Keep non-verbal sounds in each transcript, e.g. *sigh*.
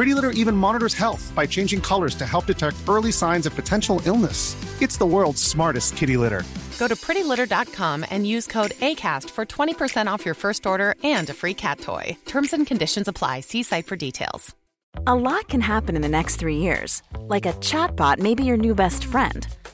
Pretty Litter even monitors health by changing colors to help detect early signs of potential illness. It's the world's smartest kitty litter. Go to prettylitter.com and use code ACAST for 20% off your first order and a free cat toy. Terms and conditions apply. See site for details. A lot can happen in the next three years. Like a chatbot may be your new best friend.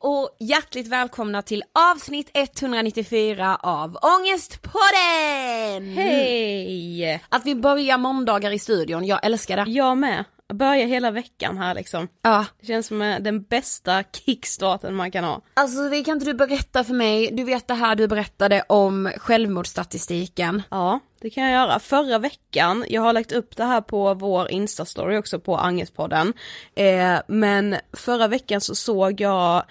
och hjärtligt välkomna till avsnitt 194 av Ångestpodden! Hej! Att vi börjar måndagar i studion, jag älskar det. Jag med. Börja hela veckan här liksom. Ja. Det känns som eh, den bästa kickstarten man kan ha. Alltså det kan inte du berätta för mig, du vet det här du berättade om självmordsstatistiken. Ja, det kan jag göra. Förra veckan, jag har lagt upp det här på vår instastory också på Angespodden. Eh, men förra veckan så såg jag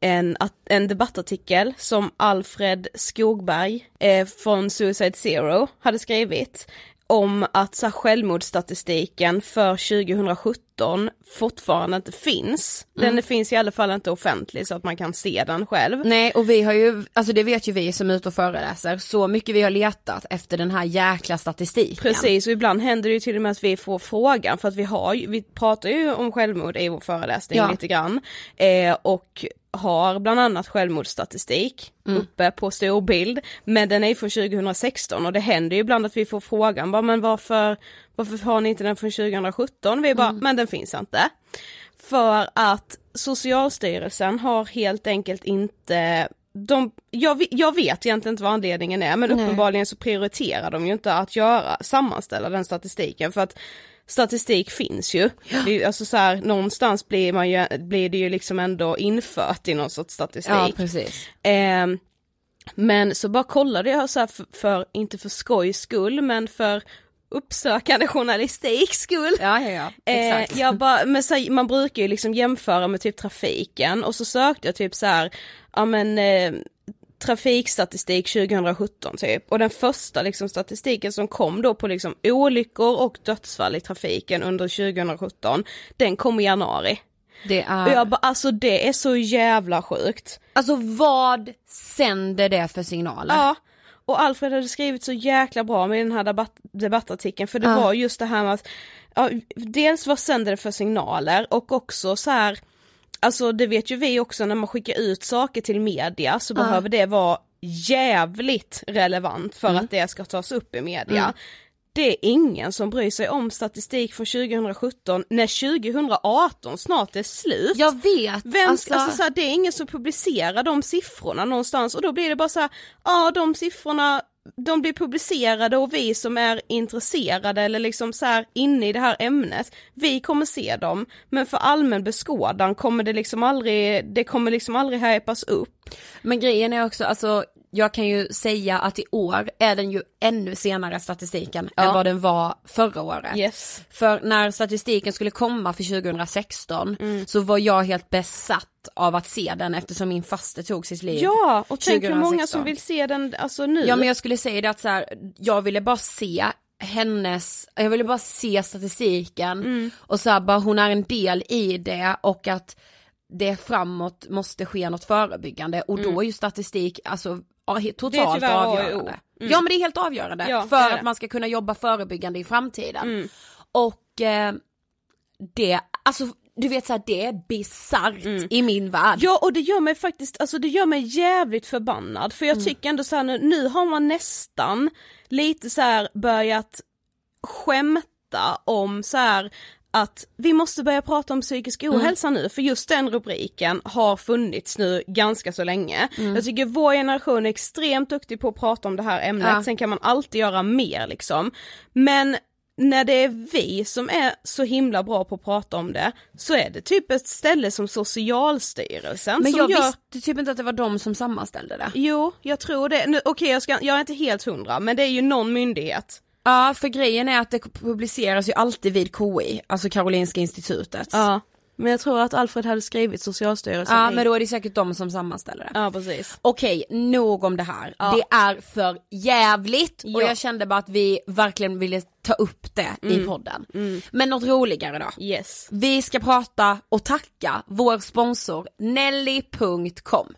en, en debattartikel som Alfred Skogberg eh, från Suicide Zero hade skrivit om att så här, självmordsstatistiken för 2017 fortfarande inte finns. Den Mm. finns i alla fall inte offentlig så att man kan se den själv. Nej och vi har ju, alltså det vet ju vi som är ute och föreläser, så mycket vi har letat efter den här jäkla statistiken. Precis och ibland händer det ju till och med att vi får frågan för att vi har vi pratar ju om självmord i vår föreläsning Ja. lite grann. Eh, och har bland annat självmordsstatistik Mm. uppe på storbild. Men den är från 2016 och det händer ju ibland att vi får frågan bara men varför, varför har ni inte den från 2017? Vi bara, Mm. men den finns inte. För att Socialstyrelsen har helt enkelt inte de, jag, jag vet egentligen inte vad anledningen är men Nej. uppenbarligen så prioriterar de ju inte att göra, sammanställa den statistiken för att statistik finns ju. Det är, ju- alltså så här, någonstans blir, man ju, blir det ju liksom ändå infört i någon sorts statistik. Ja precis. Ehm, men så bara kollade jag så här för, för, inte för skojs skull, men för uppsökande journalistik skull. Ja ja ja, exakt. Eh, jag bara, men så, man brukar ju liksom jämföra med typ trafiken och så sökte jag typ så här, ja men eh, trafikstatistik 2017 typ och den första liksom statistiken som kom då på liksom olyckor och dödsfall i trafiken under 2017 den kom i januari. det är, Och jag bara alltså det är så jävla sjukt. alltså vad sänder det för signaler? Ja, och Alfred hade skrivit så jäkla bra med den här debatt, debattartikeln för det Ja. var just det här med att, ja, dels vad sänder det för signaler och också så här, alltså det vet ju vi också när man skickar ut saker till media så Ja. behöver det vara jävligt relevant för Mm. att det ska tas upp i media. Det är ingen som bryr sig om statistik från 2017 när 2018 snart är slut. Jag vet, Vem, alltså, alltså, så här, det är ingen som publicerar de siffrorna någonstans och då blir det bara så här, ja de siffrorna de blir publicerade och vi som är intresserade eller liksom så här inne i det här ämnet, vi kommer se dem, men för allmän beskådan kommer det liksom aldrig, det kommer liksom aldrig hypas upp. men grejen är också, alltså jag kan ju säga att i år är den ju ännu senare statistiken Ja. än vad den var förra året. Yes. För när statistiken skulle komma för 2016 Mm. så var jag helt besatt av att se den eftersom min faste tog sitt liv. Ja, och tänk hur många 2016. som vill se den alltså nu. Ja men jag skulle säga det att så här, jag ville bara se hennes, jag ville bara se statistiken Mm. och så här, bara hon är en del i det och att det framåt måste ske något förebyggande och då är ju statistik alltså ja, totalt avgörande. Ja men det är helt avgörande Ja, för att man ska kunna jobba förebyggande i framtiden. Mm. Och eh, det, alltså du vet så här, det är bisarrt i min värld. Ja och det gör mig faktiskt, alltså det gör mig jävligt förbannad för jag Mm. tycker ändå så här nu, nu har man nästan lite så här börjat skämta om så här att vi måste börja prata om psykisk Mm. ohälsa nu för just den rubriken har funnits nu ganska så länge. Mm. Jag tycker vår generation är extremt duktig på att prata om det här ämnet, Ja. sen kan man alltid göra mer liksom. Men när det är vi som är så himla bra på att prata om det, så är det typ ett ställe som Socialstyrelsen Men som jag gör... visste typ inte att det var de som sammanställde det. Jo, jag tror det. Nu, Okej, jag, ska... jag är inte helt hundra, men det är ju någon myndighet. Ja, för grejen är att det publiceras ju alltid vid KI, alltså Karolinska institutet. Ja. Men jag tror att Alfred hade skrivit Socialstyrelsen Ja, i- men då är det säkert de som sammanställer det. Ja, precis. Okej, nog om det här. Ja. Det är för jävligt och Ja. jag kände bara att vi verkligen ville ta upp det i podden. Men något roligare då. Yes. Vi ska prata och tacka vår sponsor Nelly.com.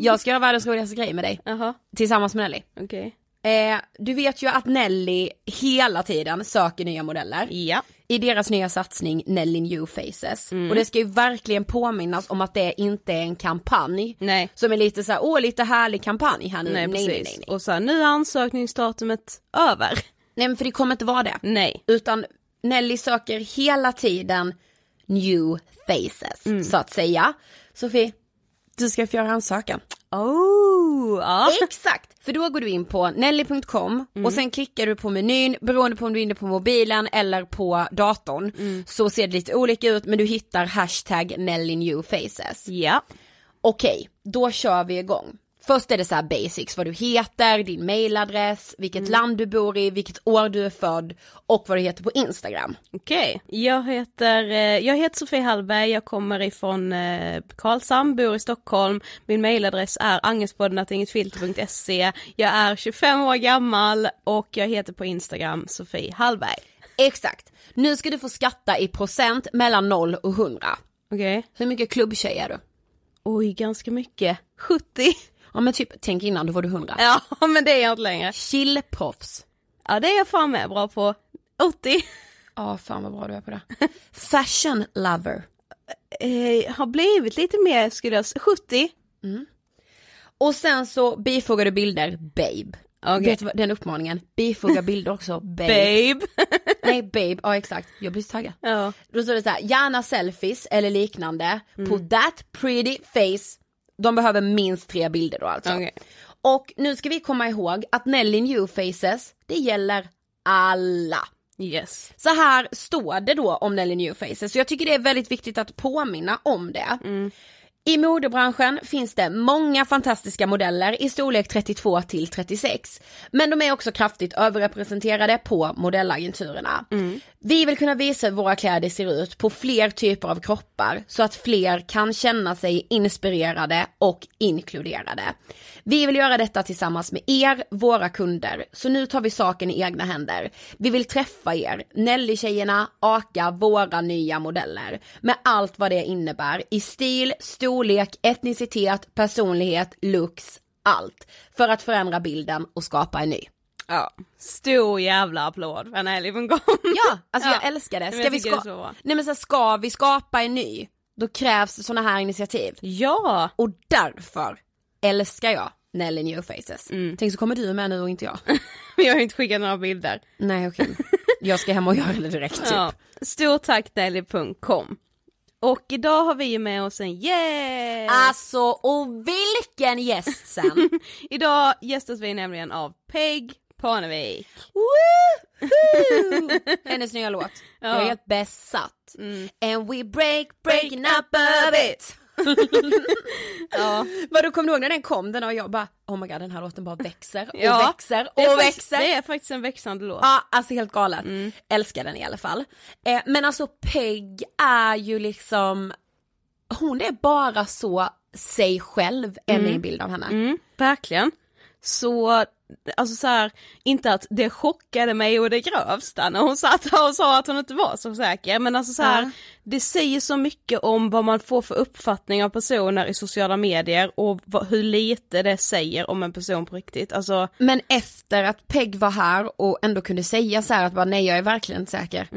Jag ska göra världens roligaste grej med dig, Jaha, tillsammans med Nelly. okej. Eh, du vet ju att Nelly hela tiden söker nya modeller. Ja. I deras nya satsning Nelly New Faces. Mm. Och det ska ju verkligen påminnas om att det inte är en kampanj. Nej. Som är lite så här, åh lite härlig kampanj här nu. Nej, nej, nej, nej. Och så här, nu är ansökningsdatumet över. Nej men för det kommer inte vara det. Nej. Utan Nelly söker hela tiden new faces Mm. så att säga. Sofie, du ska få göra ansökan. Oh, ja. Exakt! För då går du in på nelly.com Mm. och sen klickar du på menyn, beroende på om du är inne på mobilen eller på datorn. Mm. Så ser det lite olika ut men du hittar hashtag Nelly new faces. Ja. Okej, då kör vi igång. Först är det så basics, vad du heter, din mailadress, vilket Mm. land du bor i, vilket år du är född och vad du heter på Instagram. Okej, jag heter, eh, jag heter Sofie Hallberg, jag kommer ifrån eh, Karlshamn, bor i Stockholm, min mailadress är angespodden.ingetfilter.se, jag är 25 år gammal och jag heter på Instagram Sofie Hallberg. Exakt. Nu ska du få skatta i procent mellan 0 och 100. Okej. Hur mycket klubbtjej är du? Oj, ganska mycket. 70. Ja men typ, tänk innan, då var du 100. Ja, *laughs* men det är jag inte längre. Chillproffs. Ja, det är jag fan med bra på. 80. Ja fan vad bra du är på det. *laughs* Fashion lover. Eh, har blivit lite mer skulle jag säga, 70. Och sen så bifogar du bilder, babe. Okej. Vet du vad, den uppmaningen, bifoga bilder också, *laughs* babe. Babe. Nej babe, ja exakt, jag blir så taggad. Ja. Då står det så här, gärna selfies eller liknande, på that pretty face. De behöver minst tre bilder då alltså. Okej. Och nu ska vi komma ihåg att Nelly New Faces, det gäller alla. Yes. Så här står det då om Nelly New Faces, så jag tycker det är väldigt viktigt att påminna om det. I modebranschen finns det många fantastiska modeller i storlek 32 till 36. Men de är också kraftigt överrepresenterade på modellagenturerna. Vi vill kunna visa hur våra kläder ser ut på fler typer av kroppar så att fler kan känna sig inspirerade och inkluderade. Vi vill göra detta tillsammans med er, våra kunder, så nu tar vi saken i egna händer. Vi vill träffa er, Nelly-tjejerna, aka våra nya modeller, med allt vad det innebär i stil, storlek, etnicitet, personlighet, looks, allt. För att förändra bilden och skapa en ny. Ja. Stor jävla applåd för Nelly från gång. Ja, alltså Ja. jag älskar det. Ska jag vi, ska... Nej, men så här, ska vi skapa en ny, då krävs sådana här initiativ. Ja. Och därför älskar jag Nelly New Faces. Tänk så kommer du med nu och inte jag. Men *laughs* jag har inte skickat några bilder. Nej okej. *laughs* Jag ska hem och göra det direkt typ. Ja. Stort tack Nelly.com. Och idag har vi ju med oss en gäst. Alltså och vilken gäst sen! *laughs* Idag gästas vi nämligen av Peg Parnevik. Hennes nya låt. Jag är Ja. helt besatt. And we break, breaking up of it. *laughs* Ja. Vadå kom du ihåg när den kom? Den och jag bara oh my god den här låten bara växer och Ja. växer och faktiskt- växer. Det är faktiskt en växande låt. Ja, alltså helt galet. Älskar den i alla fall. Eh, men alltså Peg är ju liksom, hon är bara så sig själv, är min bild av henne. Mm, verkligen. Så, alltså så här, inte att det chockade mig och det grövsta när hon satt här och sa att hon inte var så säker, men alltså så här, Ja. Det säger så mycket om vad man får för uppfattning av personer i sociala medier och vad, hur lite det säger om en person på riktigt, alltså Men efter att Peg var här och ändå kunde säga så här att bara nej jag är verkligen inte säker.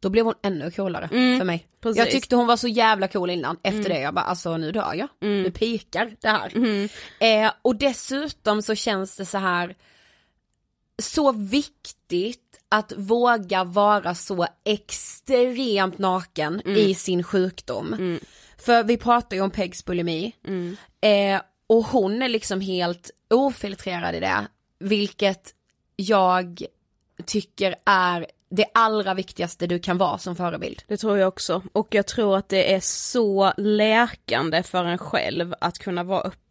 Då blev hon ännu coolare för mig. precis. Jag tyckte hon var så jävla cool innan, efter det jag bara alltså nu dör jag. Nu pikar det här. Eh, och dessutom så känns det så här så viktigt att våga vara så extremt naken i sin sjukdom. För vi pratar ju om Pegs bulimi. Eh, och hon är liksom helt ofiltrerad i det. Vilket jag tycker är det allra viktigaste du kan vara som förebild. Det tror jag också. Och jag tror att det är så läkande för en själv att kunna vara öppen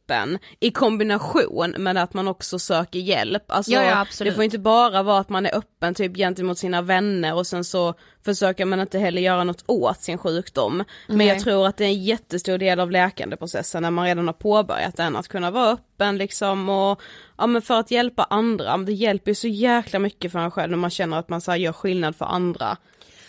i kombination med att man också söker hjälp. Alltså, Ja, ja, det får inte bara vara att man är öppen typ gentemot sina vänner och sen så försöker man inte heller göra något åt sin sjukdom. Men Nej. jag tror att det är en jättestor del av läkandeprocessen när man redan har påbörjat den, att kunna vara öppen liksom och ja men för att hjälpa andra, det hjälper ju så jäkla mycket för en själv när man känner att man så gör skillnad för andra.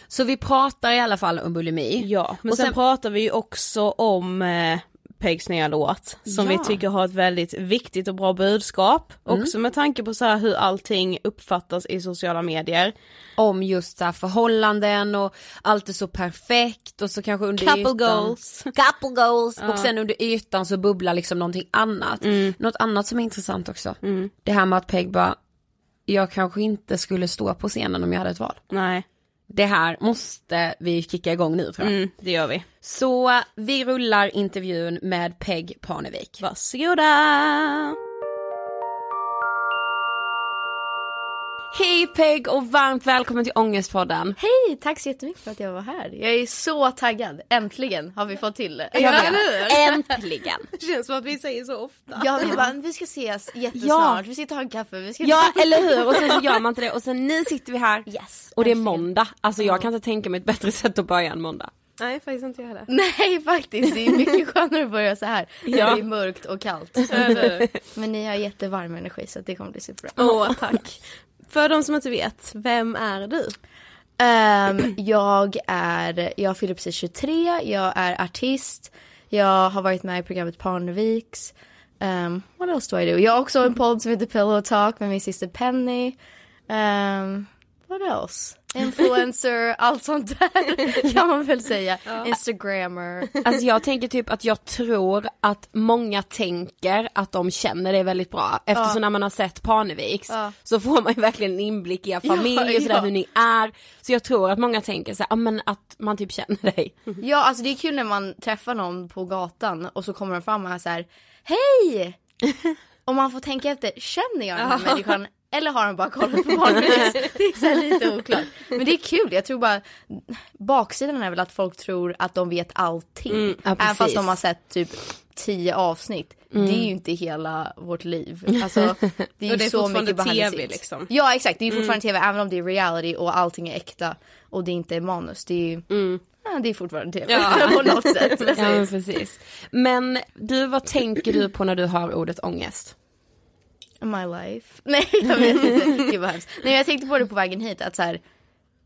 Så vi pratar i alla fall om bulimi. Ja, men sen, sen- pratar vi ju också om eh, Pegs nya låt som Ja. vi tycker har ett väldigt viktigt och bra budskap. Också med tanke på så här hur allting uppfattas i sociala medier. Om just så här förhållanden och allt är så perfekt och så kanske under Couple ytan. goals. *laughs* Couple goals. Och sen under ytan så bubblar liksom någonting annat. Något annat som är intressant också. Det här med att Peg bara, jag kanske inte skulle stå på scenen om jag hade ett val. Nej, Det här måste vi kicka igång nu tror jag. mm, det gör vi. Så vi rullar intervjun med Peg Parnevik. Varsågoda! Hej Peg och varmt välkommen till Ångestpodden. Hej, tack så jättemycket för att jag var här. Jag är så taggad. Äntligen har vi fått till det. Ja, *laughs* Äntligen. *laughs* Det känns som att vi säger så ofta. Ja, vi bara, vi ska ses jättesnart. Ja. Vi ska ta en kaffe. Vi ska Ja eller hur och sen så gör man inte det och sen nu sitter vi här Yes. och det är måndag. Alltså jag kan inte tänka mig ett bättre sätt att börja en måndag. Nej faktiskt inte jag heller. *laughs* Nej, faktiskt. Det är mycket skönare att börja så här. Ja. Det är mörkt och kallt. Men ni har jättevarm energi så det kommer bli superbra. Åh tack. För de som inte vet, vem är du? Um, jag är, jag fyller precis 23, jag är artist, jag har varit med i programmet Parneviks. Um, ehm, what else do I do? Jag har också en podd som heter Pillow Talk med min syster Penny. Um, what else? Influencer, *laughs* allt sånt där kan man väl säga. Instagrammer. Alltså jag tänker typ att jag tror att många tänker att de känner det väldigt bra. Eftersom när man har sett Parneviks Ja. så får man ju verkligen en inblick i er familj Ja, och sådär ja. hur ni är. Så jag tror att många tänker så här, ja men att man typ känner dig. *laughs* Ja, alltså det är kul när man träffar någon på gatan och så kommer de fram och så här, hej! *laughs* Och man får tänka efter, känner jag den här människan eller har han bara kollat på barnvis? *laughs* Det är så lite oklart. Men det är kul, jag tror bara baksidan är väl att folk tror att de vet allting. Mm, ja, Även fast de har sett typ tio avsnitt. Det är ju inte hela vårt liv. *laughs* Alltså, det är ju det är så mycket TV liksom. Ja exakt, det är fortfarande tv även om det är reality och allting är äkta och det inte är manus. Det är ju, ja, det är fortfarande tv *laughs* på något sätt. Ja men precis. Men du, vad tänker du på när du hör ordet ångest? My life. *laughs* Nej jag vet inte, gud vad hemskt. Nej jag tänkte på det på vägen hit att så här,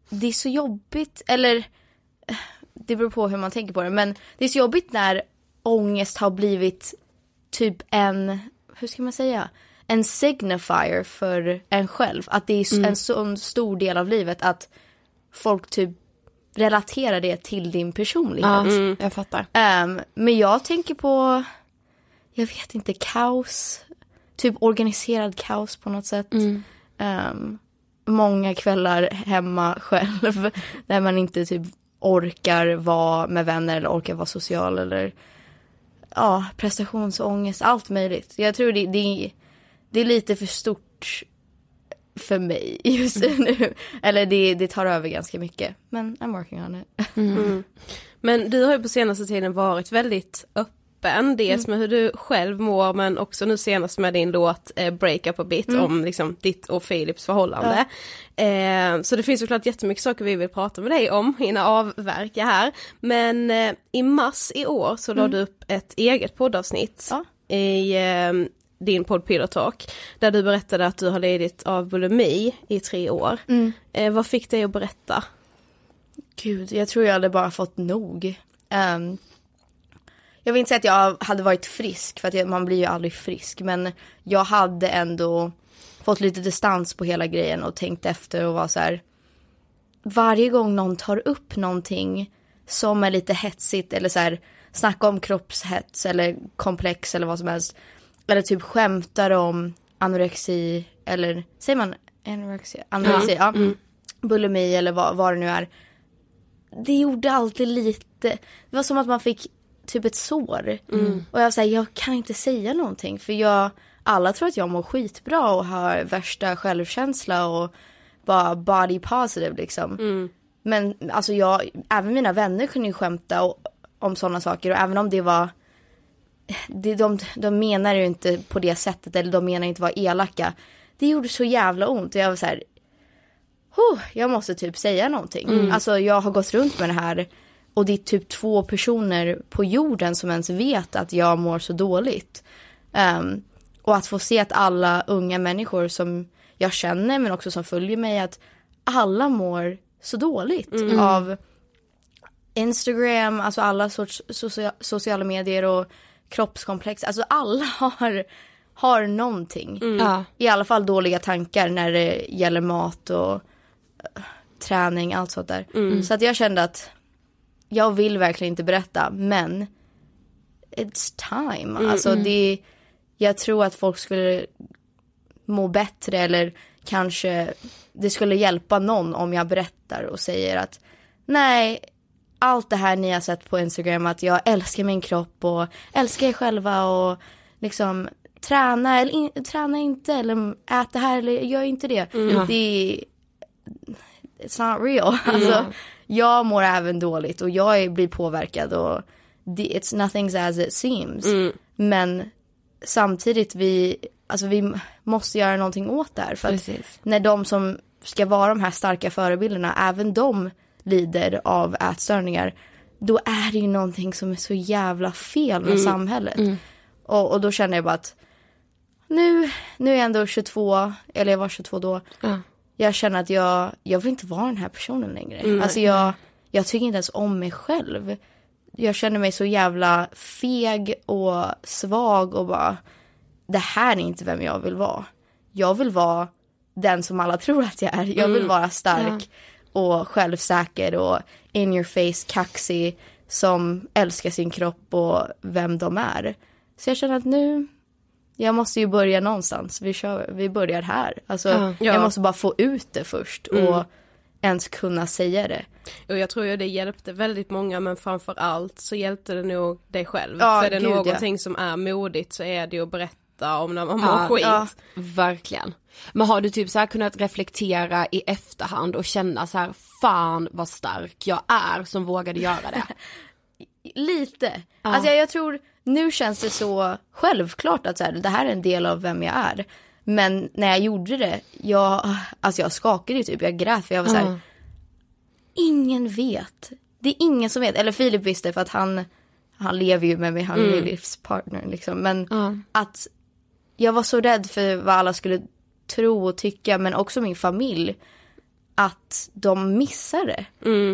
det är så jobbigt, eller eh, det beror på hur man tänker på det men det är så jobbigt när ångest har blivit typ en, hur ska man säga, en signifier för en själv. Att det är s- en sån stor del av livet att folk typ relaterar det till din personlighet. jag fattar. Ehm, men jag tänker på, jag vet inte, kaos. Typ organiserad kaos på något sätt. Ehm, många kvällar hemma *laughs* själv där man inte typ orkar vara med vänner eller orkar vara social eller ja, prestationsångest, allt möjligt. Jag tror det, det, det är lite för stort för mig *laughs* just nu. Eller det, det tar över ganska mycket. Men I'm working on it. Men du har ju på senaste tiden varit väldigt öppen, dels med hur du själv mår men också nu senast med din låt eh, Break Up A Bit om liksom ditt och Philips förhållande. Eh, så det finns såklart jättemycket saker vi vill prata med dig om, hinna avverka här. Men eh, i mars i år så la du upp ett eget poddavsnitt Ja. i eh, din podd Pillow Talk, där du berättade att du har lidit av bulimi i tre år. Eh, vad fick dig att berätta? Gud, jag tror jag hade bara fått nog. Ehm, jag vill inte säga att jag hade varit frisk, för att jag, man blir ju aldrig frisk. Men jag hade ändå fått lite distans på hela grejen och tänkt efter och var så här. Varje gång någon tar upp någonting som är lite hetsigt eller så här snacka om kroppshets eller komplex eller vad som helst. Eller typ skämtar om anorexi eller säger man anorexia? Anorexi, ja. Bulimi eller vad, vad det nu är det gjorde alltid lite, det var som att man fick typ ett sår. Och jag säger jag kan inte säga någonting för jag, alla tror att jag mår skitbra och har värsta självkänsla och bara body positive liksom. Men alltså jag, även mina vänner kunde ju skämta och, om sådana saker och även om det var det, de, de menar ju inte på det sättet eller de menar inte vara elaka. Det gjorde så jävla ont och jag var så här. "Huh, jag måste typ säga någonting. Alltså jag har gått runt med det här och det är typ två personer på jorden som ens vet att jag mår så dåligt. Ehm, och att få se att alla unga människor som jag känner men också som följer mig att alla mår så dåligt av Instagram, alltså alla sorts socia- sociala medier och kroppskomplex. Alltså alla *laughs* har, har någonting. Ja. I alla fall dåliga tankar när det gäller mat och eh, träning, allt sånt där. Så att jag kände att jag vill verkligen inte berätta men it's time. Alltså det, jag tror att folk skulle må bättre eller kanske det skulle hjälpa någon om jag berättar och säger att nej, allt det här ni har sett på Instagram att jag älskar min kropp och älskar er själva och liksom träna eller in, träna inte eller ät det här eller gör inte det. Det är it's not real. Alltså, jag mår även dåligt och jag blir påverkad och it's nothing as it seems. Men samtidigt vi, alltså vi måste göra någonting åt det här. För att Precis. när de som ska vara de här starka förebilderna, även de lider av ätstörningar. Då är det ju någonting som är så jävla fel med samhället. Och, och då känner jag bara att nu, nu är jag ändå 22, eller jag var 22 då. Ja. Jag känner att jag, jag vill inte vara den här personen längre. Alltså jag, jag tycker inte ens om mig själv. Jag känner mig så jävla feg och svag och bara det här är inte vem jag vill vara. Jag vill vara den som alla *laughs* tror att jag är. Jag vill vara stark och självsäker och in your face kaxig som älskar sin kropp och vem de är. Så jag känner att nu, jag måste ju börja någonstans. Vi, kör, vi börjar här. Alltså, Ja. Jag måste bara få ut det först och ens kunna säga det. Och jag tror ju det hjälpte väldigt många men framför allt så hjälpte det nog dig själv. Ja, För är det gud, ja. någonting som är modigt så är det ju att berätta om när man mår Ja, skit. ja. Verkligen. Men har du typ så här kunnat reflektera i efterhand och känna så här, fan vad stark jag är som vågade göra det. *laughs* Lite. Alltså jag, jag tror, nu känns det så självklart att så här, det här är en del av vem jag är. Men när jag gjorde det, jag, alltså jag skakade ju typ, jag grät för jag var så här, ingen vet. Det är ingen som vet, eller Filip visste för att han, han lever ju med mig, han är min livspartner liksom. Men att jag var så rädd för vad alla skulle tro och tycka, men också min familj. Att de missade det.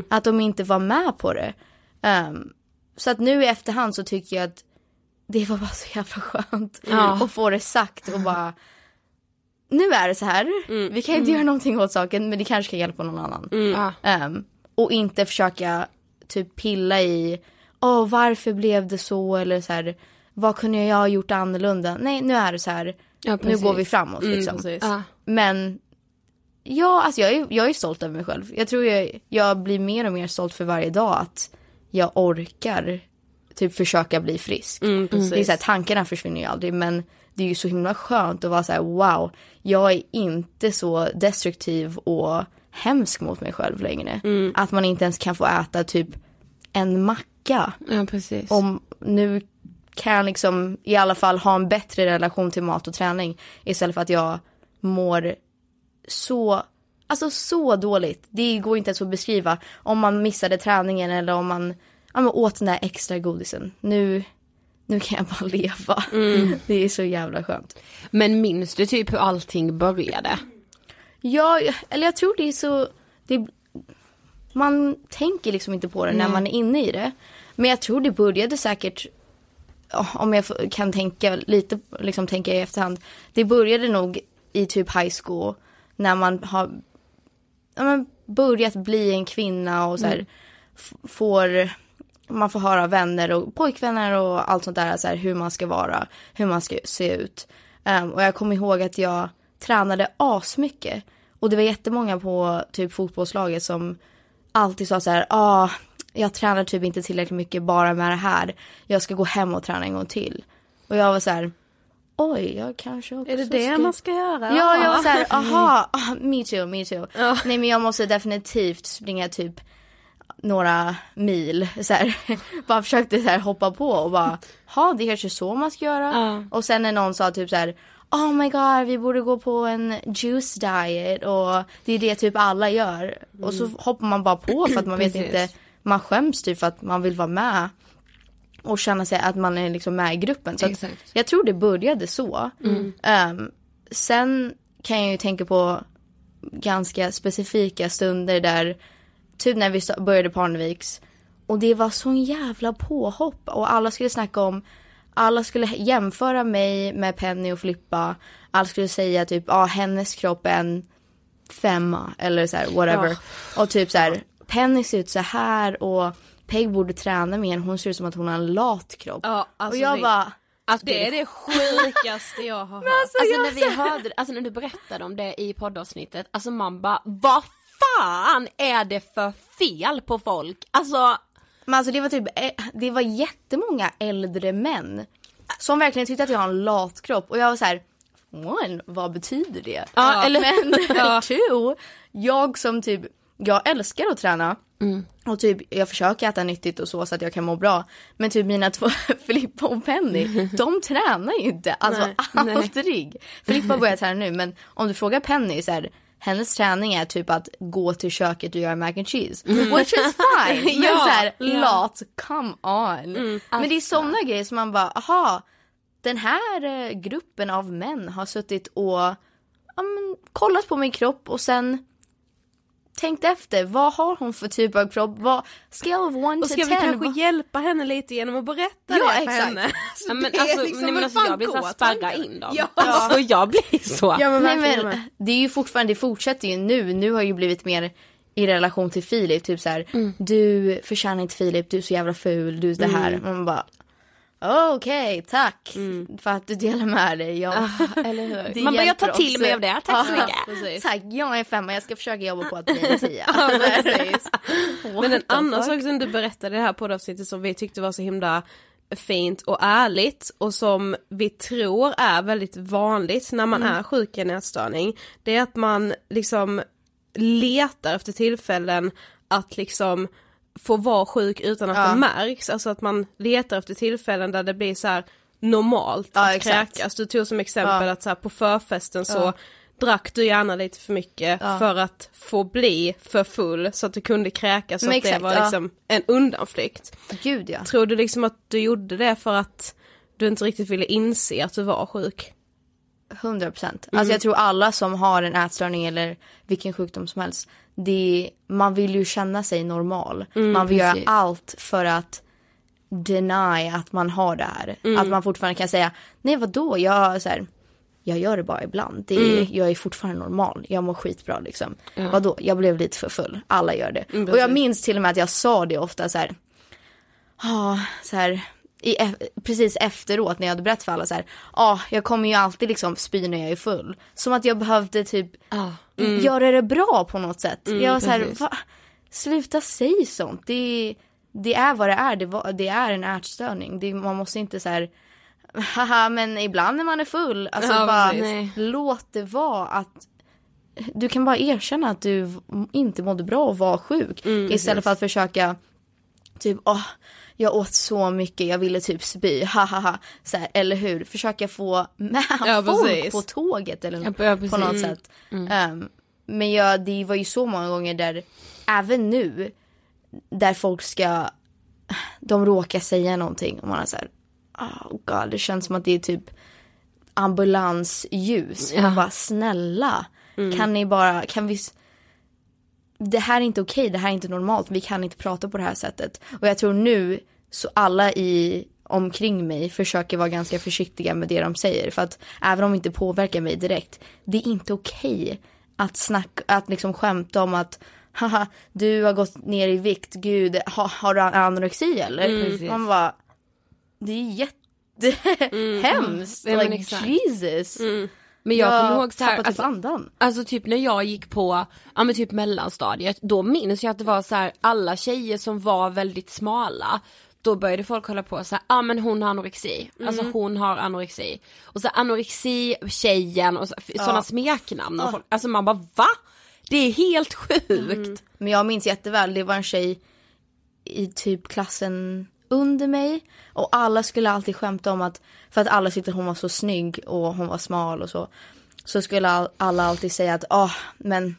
Att de inte var med på det. Ehm, så att nu i efterhand så tycker jag att det var bara så jävla skönt Ja. att få det sagt och bara nu är det så här. Vi kan inte göra någonting åt saken men det kanske kan hjälpa någon annan. Ja. Ehm, och inte försöka typ pilla i, åh varför blev det så eller så här, vad kunde jag ha gjort annorlunda? Nej nu är det så här, Ja, nu går vi framåt liksom. precis. Ja. Men ja, alltså jag är, jag är stolt över mig själv. Jag tror jag, jag blir mer och mer stolt för varje dag att jag orkar typ försöka bli frisk. Mm, det är så här, tankarna försvinner ju aldrig men det är ju så himla skönt att vara så här: wow, jag är inte så destruktiv och hemsk mot mig själv längre. Att man inte ens kan få äta typ en macka. ja. Om nu kan jag liksom i alla fall ha en bättre relation till mat och träning istället för att jag mår så, alltså så dåligt. Det går inte ens att beskriva om man missade träningen eller om man ja, men åt den där extra godisen. Nu, nu kan jag bara *laughs* leva. Det är så jävla skönt. Men minns du typ hur allting började? Ja, eller jag tror det är så, det, man tänker liksom inte på det när man är inne i det. Men jag tror det började säkert, om jag kan tänka lite, liksom tänka i efterhand. Det började nog i typ high school när man har ja, men börjat bli en kvinna och så här, f- får man får höra vänner och pojkvänner och allt sånt där, så här, hur man ska vara, hur man ska se ut. Ehm, och jag kommer ihåg att jag tränade asmycket. Och det var jättemånga på typ fotbollslaget som alltid sa så här, ah, jag tränar typ inte tillräckligt mycket bara med det här. Jag ska gå hem och träna en gång till. Och jag var så här, oj, jag kanske också Är det det ska... man ska göra? Ja, jag var såhär, aha, ah, me too, me too. Ja. Nej men jag måste definitivt springa typ några mil så här. *laughs* bara försökte så här hoppa på och bara, ha det är kanske så man ska göra. Ja. Och sen när någon sa typ så här, oh my god vi borde gå på en juice diet och det är det typ alla gör. Och så hoppar man bara på för att man vet inte, man skäms typ för att man vill vara med. Och känna sig att man är liksom med i gruppen. Så jag tror det började så. Ehm, sen kan jag ju tänka på ganska specifika stunder där, typ när vi började Parneviks och det var sån jävla påhopp och alla skulle snacka om, alla skulle jämföra mig med Penny och Filippa. Alla skulle säga typ, ja ah, hennes kropp är en femma eller så här whatever. Och typ så här, Penny ser ut så här och Peg borde träna mer, hon ser ut som att hon har en lat kropp. Ja, alltså och jag det- bara, Alltså, Det är det sjukaste jag har hört. Alltså när vi hörde, alltså när du berättade om det i poddavsnittet, alltså man bara, vad fan är det för fel på folk? Alltså, Men alltså det var typ, eh, det var jättemånga äldre män som verkligen tyckte att jag har en lat kropp och jag var så här. One, vad betyder det? Ja, eller- Men two, *laughs* *laughs* jag som typ, jag älskar att träna. Och typ jag försöker äta nyttigt och så så att jag kan må bra. Men typ mina två, *laughs* Filippa och Penny, de tränar ju inte. Alltså Nej, aldrig. Filippa börjar träna nu men om du frågar Penny så här, hennes träning är typ att gå till köket och göra mac and cheese. Which is *laughs* fine. Men Ja, så här, ja. lat, come on. Men det är sådana grejer som man bara, aha, den här eh, gruppen av män har suttit och ja, men, kollat på min kropp och sen tänkt efter, vad har hon för typ av kropp? Vad, scale of one Och to ska vi ten. kanske vad- hjälpa henne lite genom att berätta Ja, det för exakt. henne? ja, men alltså, liksom nej, men en alltså jag blir såhär tanke. in dem. Ja. Alltså jag blir så. Ja men Nej, men, det är ju fortfarande, det fortsätter ju nu. Nu har ju blivit mer i relation till Filip. Typ så här, Mm. du förtjänar inte Filip, du är så jävla ful, du är det här. Man bara, okej, tack för att du delar med dig. Jag, eller hur? det Mm. Man bara, jag tar hjälper till mig av det. Tack så Ja, mycket. Precis. Tack, jag är femma, jag ska försöka jobba på att bli en tia. *laughs* Men en annan fuck? sak som du berättade i det här poddavsnittet som vi tyckte var så himla fint och ärligt och som vi tror är väldigt vanligt när man är sjuk i en ätstörning. Det är att man liksom letar efter tillfällen att liksom få vara sjuk utan att Ja. det märks. Alltså att man letar efter tillfällen där det blir så här normalt Ja, att exakt. kräkas. Du tog som exempel Ja. att så här, på förfesten så Ja. drack du gärna lite för mycket för att få bli för full så att du kunde kräkas så Men att det exakt, var ja. liksom en undanflykt. Gud ja. Tror du liksom att du gjorde det för att du inte riktigt ville inse att du var sjuk? 100 procent. Mm. Alltså jag tror alla som har en ätstörning eller vilken sjukdom som helst. Det, man vill ju känna sig normal. Mm, man vill precis. göra allt för att deny att man har det här. Mm. Att man fortfarande kan säga, nej vadå, jag, så här, jag gör det bara ibland. Det är, Mm. Jag är fortfarande normal, jag mår skitbra liksom. Vadå, jag blev lite för full. Alla gör det. Mm, och jag minns till och med att jag sa det ofta så här. Ja, så här. I, e- precis efteråt när jag hade berättat för alla så här. Ja, jag kommer ju alltid liksom spy när jag är full. Som att jag behövde typ göra det bra på något sätt. jag var så här, precis. va? Sluta säg sånt. Det, det är vad det är. Det, var, det är en ätstörning. Det, man måste inte så här. Haha, men ibland när man är full. Alltså Ja, bara precis. Nej. låt det vara att du kan bara erkänna att du inte mådde bra och var sjuk. istället för att försöka typ åh, jag åt så mycket, jag ville typ spy, *laughs* hahaha. Så här, eller hur? Försöka få med Ja, folk precis. på tåget eller Ja, ja, på något sätt. Ehm, men jag, det var ju så många gånger där, även nu, där folk ska, de råkar säga någonting och man är så här, oh god, det känns som att det är typ ambulansljus. Man bara snälla, kan ni bara, kan vi det här är inte okej, det här är inte normalt, vi kan inte prata på det här sättet. Och jag tror nu, så alla i omkring mig försöker vara ganska försiktiga med det de säger. För att även om det inte påverkar mig direkt, det är inte okej att snacka, att liksom skämta om att haha, du har gått ner i vikt, gud, ha, har du anorexi eller? precis. Man bara, det är jättehemskt, *laughs* Ja, men like. Jesus. Men jag, kommer ihåg så här, tappar typ alltså, andan. Alltså typ när jag gick på, ja men typ mellanstadiet, då minns jag att det var så här alla tjejer som var väldigt smala, då började folk hålla på så ja ah, men hon har anorexi, alltså hon har anorexi. Och så anorexi, tjejen och så, sådana smeknamn. Och folk, alltså man bara va? Det är helt sjukt. Men jag minns jätteväl, det var en tjej i typ klassen under mig och alla skulle alltid skämta om att för att alla tyckte hon var så snygg och hon var smal och så så skulle all, alla alltid säga att ah men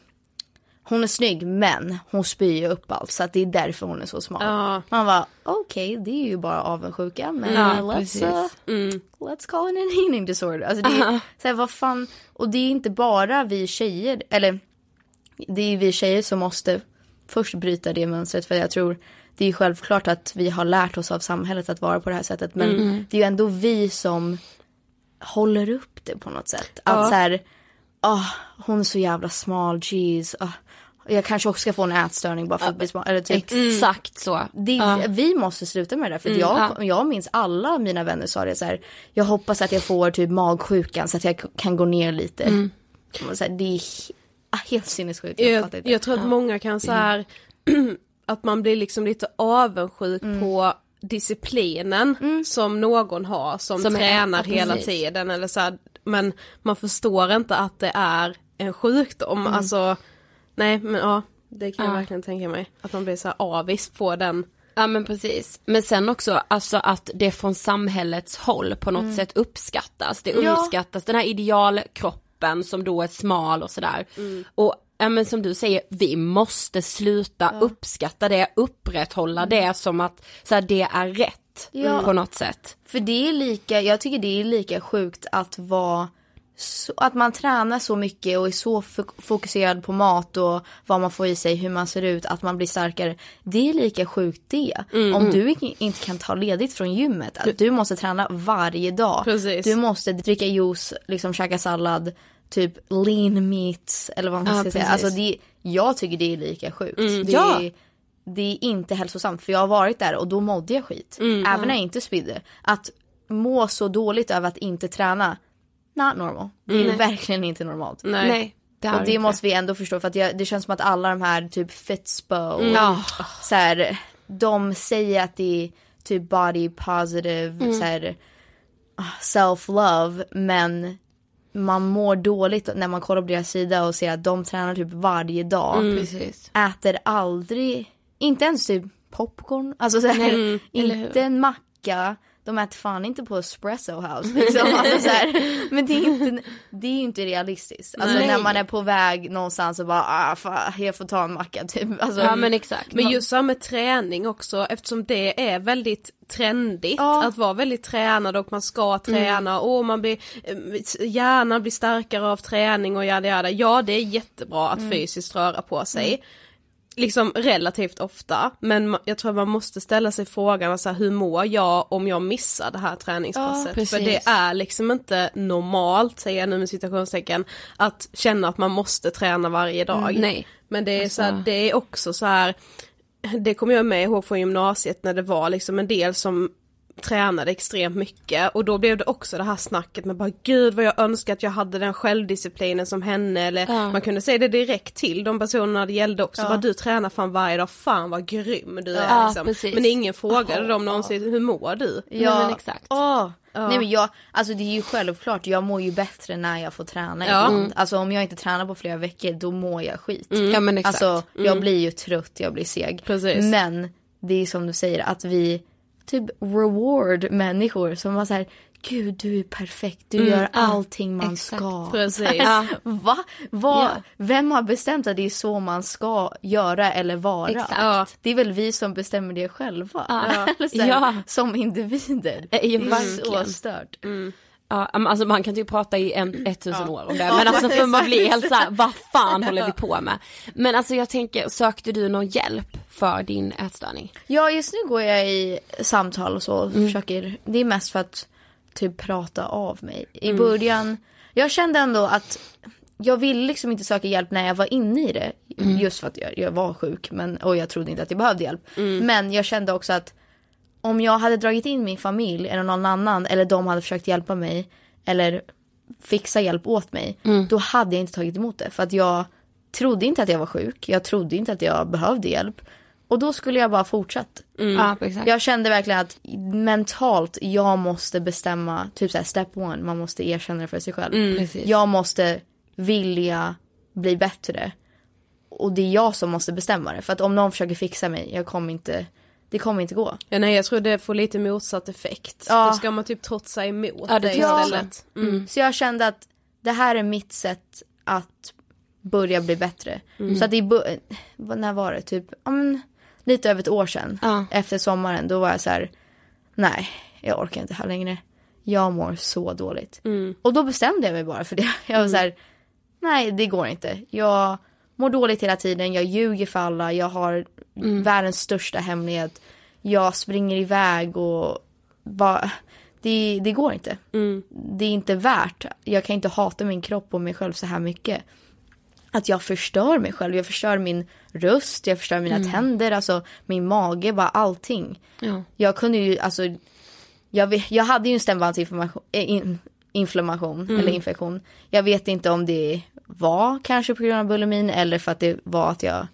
hon är snygg men hon spyr ju upp allt så att det är därför hon är så smal. Ja. Man var okej det är ju bara avundsjuka men Ja, let's, uh, let's call it an eating disorder. Alltså det är, så här, vad fan, och det är inte bara vi tjejer, eller det är vi tjejer som måste först bryta det mönstret för jag tror det är ju självklart att vi har lärt oss av samhället att vara på det här sättet men det är ju ändå vi som håller upp det på något sätt. Att så här, ah, hon är så jävla smal, jeez. ah, jag kanske också ska få en ätstörning bara för att bli smal. Eller typ, Exakt så. det, Vi måste sluta med det där för att jag, jag minns alla mina vänner sa det så här. Jag hoppas att jag får typ magsjukan så att jag kan gå ner lite. Och Så här, det är ah, helt sinnessjukt. Jag, Jag, jag tror att många kan så här *clears throat* att man blir liksom lite avundsjuk Mm. på disciplinen som någon har som, Som är- tränar ja, hela tiden eller så här, men man förstår inte att det är en sjukdom, Mm. alltså nej men ja det kan jag Ja. verkligen tänka mig att man blir så här avis på den Ja men precis. Men sen också alltså att det från samhällets håll på något sätt uppskattas. Det Ja. uppskattas den här idealkroppen som då är smal och sådär. Och ja men som du säger, vi måste sluta uppskatta det, upprätthålla det som att så här, det är rätt Ja. på något sätt. För det är lika, jag tycker det är lika sjukt att vara så, att man tränar så mycket och är så fok- fokuserad på mat och vad man får i sig, hur man ser ut, att man blir starkare. Det är lika sjukt det. Om du in- inte kan ta ledigt från gymmet, att du måste träna varje dag. Precis. Du måste dricka juice, liksom käka sallad, typ lean meats eller vad man Ja, ska säga. precis. Alltså det, jag tycker det är lika sjukt. Det Ja. är, det är inte hälsosamt för jag har varit där och då mådde jag skit. Även när jag inte spydde. Att må så dåligt över att inte träna, not normal. Det är verkligen inte normalt. nej. Nej. det Och det inte. måste vi ändå förstå för att jag, det känns som att alla de här typ Fitspo och Ja. så här, de säger att det är typ body positive, så här, ah, self-love men man mår dåligt när man kollar på deras sida och ser att de tränar typ varje dag. Precis. Äter aldrig, inte ens typ popcorn, alltså så här, eller inte en macka. De äter fan inte på espresso house liksom. *laughs* alltså, så här. Men det är inte, det är ju inte realistiskt. Alltså Nej. när man är på väg någonstans och bara ah, fan, jag får ta en macka typ. Alltså, Ja men exakt. Men just så med träning också eftersom det är väldigt trendigt Ja. att vara väldigt tränad och man ska träna och man blir, hjärnan blir starkare av träning och jada jada. Ja det är jättebra att fysiskt röra på sig. Liksom relativt ofta men jag tror man måste ställa sig frågan så här, hur mår jag om jag missar det här träningspasset? precis. För det är liksom inte normalt, säger jag nu med citationstecken, att känna att man måste träna varje dag. Nej. Men det är, Alltså- så här, det är också så här, det kommer jag med ihåg från gymnasiet när det var liksom en del som tränade extremt mycket och då blev det också det här snacket med bara gud vad jag önskar att jag hade den självdisciplinen som henne eller Ja. man kunde säga det direkt till de personerna det gällde också, bara du tränar fan varje dag, fan vad grym du är Ja, liksom. precis. Men ingen frågade dem någonsin, hur mår du? Ja, men exakt. Åh. Nej men jag, alltså det är ju självklart, jag mår ju bättre när jag får träna Ja. ibland. Alltså om jag inte tränar på flera veckor då mår jag skit. Ja men exakt. Alltså jag blir ju trött, jag blir seg. Precis. Men det är som du säger att vi typ reward människor som var så här Gud du är perfekt, du gör allting man exakt. ska. Precis. *laughs* Ja. Va? Va? Ja. Vem har bestämt att det är så man ska göra eller vara? Exakt. Ja. Det är väl vi som bestämmer det själva. *laughs* Så här, Ja. Som individer. Ja, Det är så stört. Ja, alltså man kan typ prata i en, *clears throat* ett tusen år om det, men alltså för man blir helt såhär, vad fan håller vi *laughs* på med? Men alltså jag tänker, sökte du någon hjälp för din ätstörning? Ja just nu går jag i samtal och så och försöker, det är mest för att typ prata av mig. I början, jag kände ändå att jag ville liksom inte söka hjälp när jag var inne i det. Just för att jag, jag var sjuk men, och jag trodde inte att jag behövde hjälp. Men jag kände också att om jag hade dragit in min familj eller någon annan eller de hade försökt hjälpa mig eller fixa hjälp åt mig. Då hade jag inte tagit emot det för att jag trodde inte att jag var sjuk. Jag trodde inte att jag behövde hjälp. Och då skulle jag bara fortsatt. Ja, exakt. Jag kände verkligen att mentalt, jag måste bestämma, typ såhär step one, man måste erkänna det för sig själv. Mm. Jag måste vilja bli bättre. Och det är jag som måste bestämma det. För att om någon försöker fixa mig, jag kommer inte, det kommer inte gå. Ja, nej jag tror det får lite motsatt effekt. Ja. Då ska man typ trotsa emot Ja, det det tror jag istället. Mm. Så jag kände att det här är mitt sätt att börja bli bättre. Så att i, bu- vad- när var det? Typ, ja men lite över ett år sedan. Ja. Efter sommaren, då var jag så här, nej, jag orkar inte här längre. Jag mår så dåligt. Och då bestämde jag mig bara för det. *laughs* Jag var så här, nej det går inte. Jag mår dåligt hela tiden, jag ljuger för alla, jag har världens största hemlighet. Jag springer iväg och bara, det, det går inte. Det är inte värt, jag kan inte hata min kropp och mig själv så här mycket. Att jag förstör mig själv, jag förstör min röst, jag förstör mina tänder, alltså min mage, bara allting. Ja. Jag kunde ju, alltså, jag, jag hade ju en stämbandsinflammation, eh, in, inflammation eller infektion. Jag vet inte om det var kanske på grund av bulimin eller för att det var att jag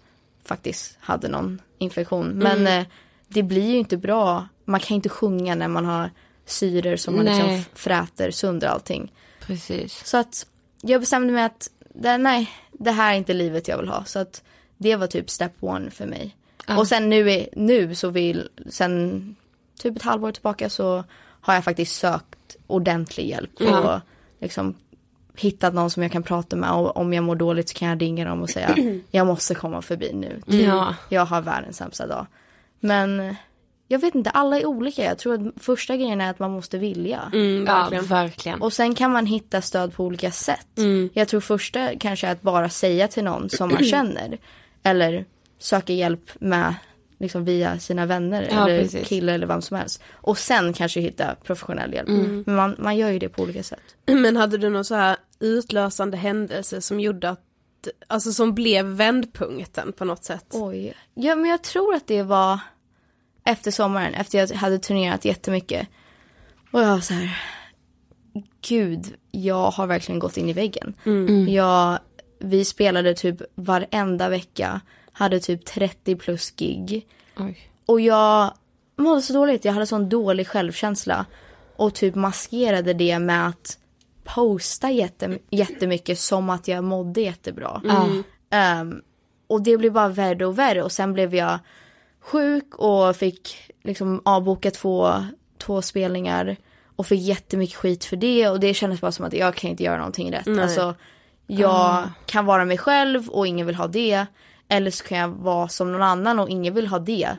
faktiskt hade någon infektion. Men eh, det blir ju inte bra, man kan inte sjunga när man har syror som man liksom Nej. fräter sönder allting. Precis. Så att jag bestämde mig att det, nej, det här är inte livet jag vill ha. Så att det var typ step one för mig. Och sen nu, är, nu så vill, sen typ ett halvår tillbaka så har jag faktiskt sökt ordentlig hjälp. Och liksom hittat någon som jag kan prata med och om jag mår dåligt så kan jag ringa dem och säga *clears throat* jag måste komma förbi nu. Ja. Jag har världens sämsta dag. Men jag vet inte, alla är olika. Jag tror att första grejen är att man måste vilja. Mm, Ja, verkligen. verkligen. Och sen kan man hitta stöd på olika sätt. Mm. Jag tror första kanske är att bara säga till någon som man *clears throat* känner. Eller söka hjälp med liksom via sina vänner Ja, eller precis. killar eller vem som helst. Och sen kanske hitta professionell hjälp. Mm. Men man, man gör ju det på olika sätt. *clears throat* Men hade du någon så här utlösande händelse som gjorde att, alltså som blev vändpunkten på något sätt? Oj. Ja men jag tror att det var efter sommaren, efter jag hade turnerat jättemycket. Och jag var så här, gud, jag har verkligen gått in i väggen. Jag, vi spelade typ varenda vecka, hade typ 30 plus gig. Oj. Och jag mådde så dåligt, jag hade sån dålig självkänsla. Och typ maskerade det med att posta jätte, jättemycket som att jag mådde jättebra. Ehm, och det blev bara värre och värre och sen blev jag sjuk och fick liksom avboka två, två spelningar. Och fick jättemycket skit för det och det kändes bara som att jag kan inte göra någonting rätt. Alltså jag kan vara mig själv och ingen vill ha det. Eller så kan jag vara som någon annan och ingen vill ha det.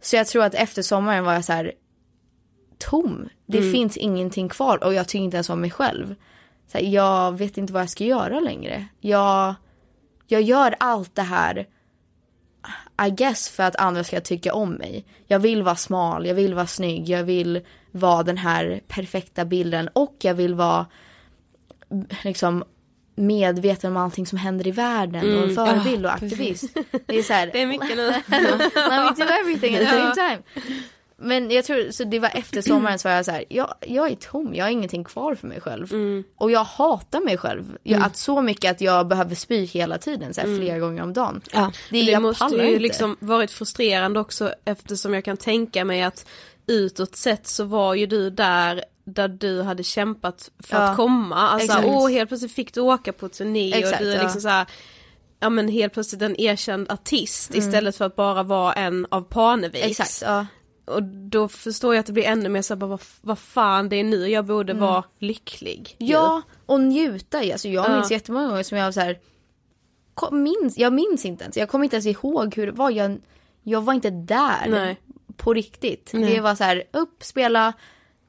Så jag tror att efter sommaren var jag så här tom. Det finns ingenting kvar och jag tycker inte ens om mig själv. Så här, jag vet inte vad jag ska göra längre. Jag, jag gör allt det här I guess för att andra ska tycka om mig. Jag vill vara smal, jag vill vara snygg, jag vill vara den här perfekta bilden och jag vill vara liksom medveten om allting som händer i världen och en förebild och aktivist. Det är så här, *laughs* Det är mycket nu. Let me do everything at the same *laughs* time. Men jag tror, så det var efter sommaren så var jag så här, jag, jag är tom, jag har ingenting kvar för mig själv. Och jag hatar mig själv. Jag, att så mycket att jag behöver spy hela tiden, så här, flera gånger om dagen. Ja. Det, Det måste ju inte. liksom varit frustrerande också eftersom jag kan tänka mig att utåt sett så var ju du där där du hade kämpat för Ja, att komma. Alltså exakt. åh helt plötsligt fick du åka på turné Exakt, och du är ja. liksom så här, ja men helt plötsligt en erkänd artist istället för att bara vara en av Parneviks. Exakt, ja. Och då förstår jag att det blir ännu mer så bara, vad, vad fan det är nu jag borde Mm. vara lycklig. Ja, och njuta. i. Alltså jag Ja. minns jättemånga gånger som jag så här, minns, jag minns inte ens, jag kommer inte ens ihåg hur det var. Jag, jag var inte där Nej. på riktigt. Det var så här, upp, spela,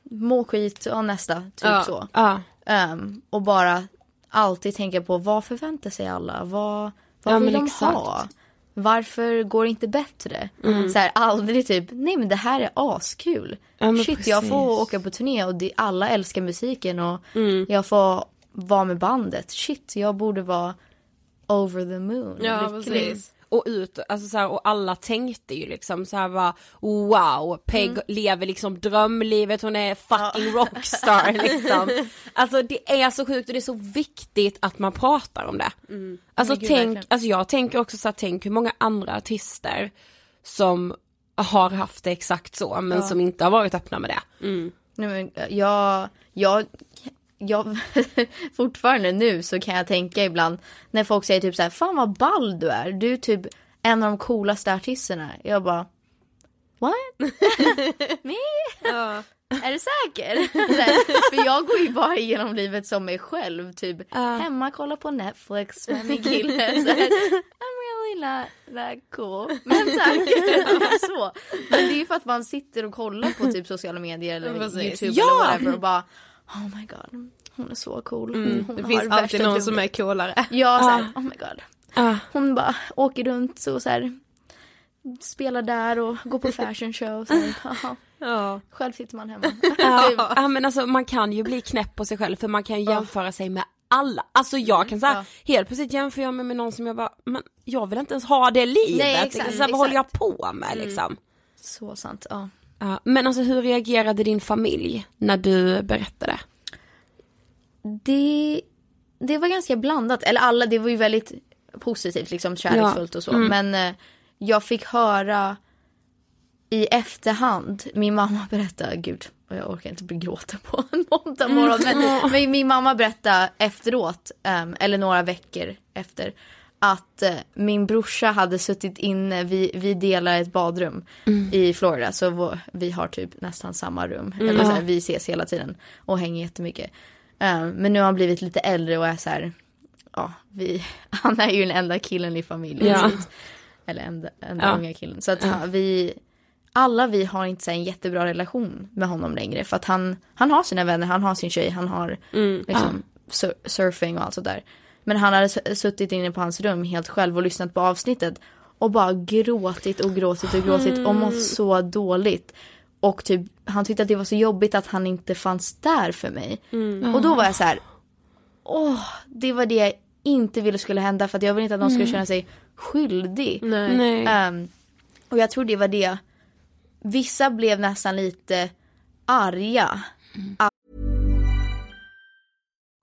må skit och nästa, typ Ja. så. Ja. Ehm, och bara alltid tänka på vad förväntar sig alla? Vad, vad Ja, vill de exakt. ha? Varför går det inte bättre? Mm. Så här, aldrig typ, nej men det här är askul. Ja, Shit, jag får precis. åka på turné och det, alla älskar musiken och Mm. jag får vara med bandet. Shit, jag borde vara over the moon. Ja, lycklig. precis. Och ut, alltså så här, och alla tänkte ju liksom så här bara wow, Peg Mm. lever liksom drömlivet, hon är fucking rockstar *laughs* liksom. Alltså det är så sjukt och det är så viktigt att man pratar om det. Alltså Mm. Men gud, tänk, verkligen. alltså jag tänker också så här, tänk hur många andra artister som har haft det exakt så men som inte har varit öppna med det. Nej, men jag, jag, jag, *laughs* fortfarande nu så kan jag tänka ibland när folk säger typ så här, fan vad ball du är, du är typ en av de coolaste artisterna. Jag bara, what? *laughs* Me? Är du säker? *laughs* Här, För jag går ju bara igenom livet som mig själv, typ hemma, kolla på Netflix med min kille. Så här, I'm really not that cool. Men tack. så. Men det är ju för att man sitter och kollar på typ sociala medier eller Precis. YouTube Ja! eller whatever och bara Oh my god, hon är så cool. Hon Mm, Det har finns alltid någon som är coolare. Ja, så här, oh my god. Ah. Hon bara åker runt så, så här, spelar där och går på *laughs* fashion show. Så här, haha. Ja. Själv sitter man hemma. *laughs* Ja, ja men alltså man kan ju bli knäpp på sig själv för man kan ju jämföra sig med alla. Alltså jag kan säga, ja. helt plötsligt jämför jag mig med någon som jag bara, men jag vill inte ens ha det livet. Nej, exakt, så här, vad håller jag på med liksom? Så sant, ja. Ja, men alltså hur reagerade din familj när du berättade? Det, det var ganska blandat. Eller alla, det var ju väldigt positivt, liksom kärleksfullt och så. Men eh, jag fick höra i efterhand, min mamma *laughs* berättade, gud jag orkar inte bli gråta på en måndag morgon. Men, men min mamma berättade efteråt, em, eller några veckor efter, att eh, min brorsa hade suttit inne, vi, vi delar ett badrum i Florida så vår, vi har typ nästan samma rum. Eller så här, vi ses hela tiden och hänger jättemycket. Um, men nu har han blivit lite äldre och är så här, ja, vi, *laughs* han är ju den enda killen i familjen. Ja. Att- eller enda, enda Ja. unga killen. Så att han, vi, alla vi har inte så en jättebra relation med honom längre. För att han, han har sina vänner, han har sin tjej, han har liksom sur- surfing och allt sådär. Men han hade suttit inne på hans rum helt själv och lyssnat på avsnittet. Och bara gråtit och gråtit och gråtit och mått så dåligt. Och typ, han tyckte att det var så jobbigt att han inte fanns där för mig. Och då var jag så här, åh, det var det jag inte ville skulle hända för att jag ville inte att någon skulle känna sig skyldig. Nej. Nej. Ehm, och jag tror det var det. Vissa blev nästan lite arga.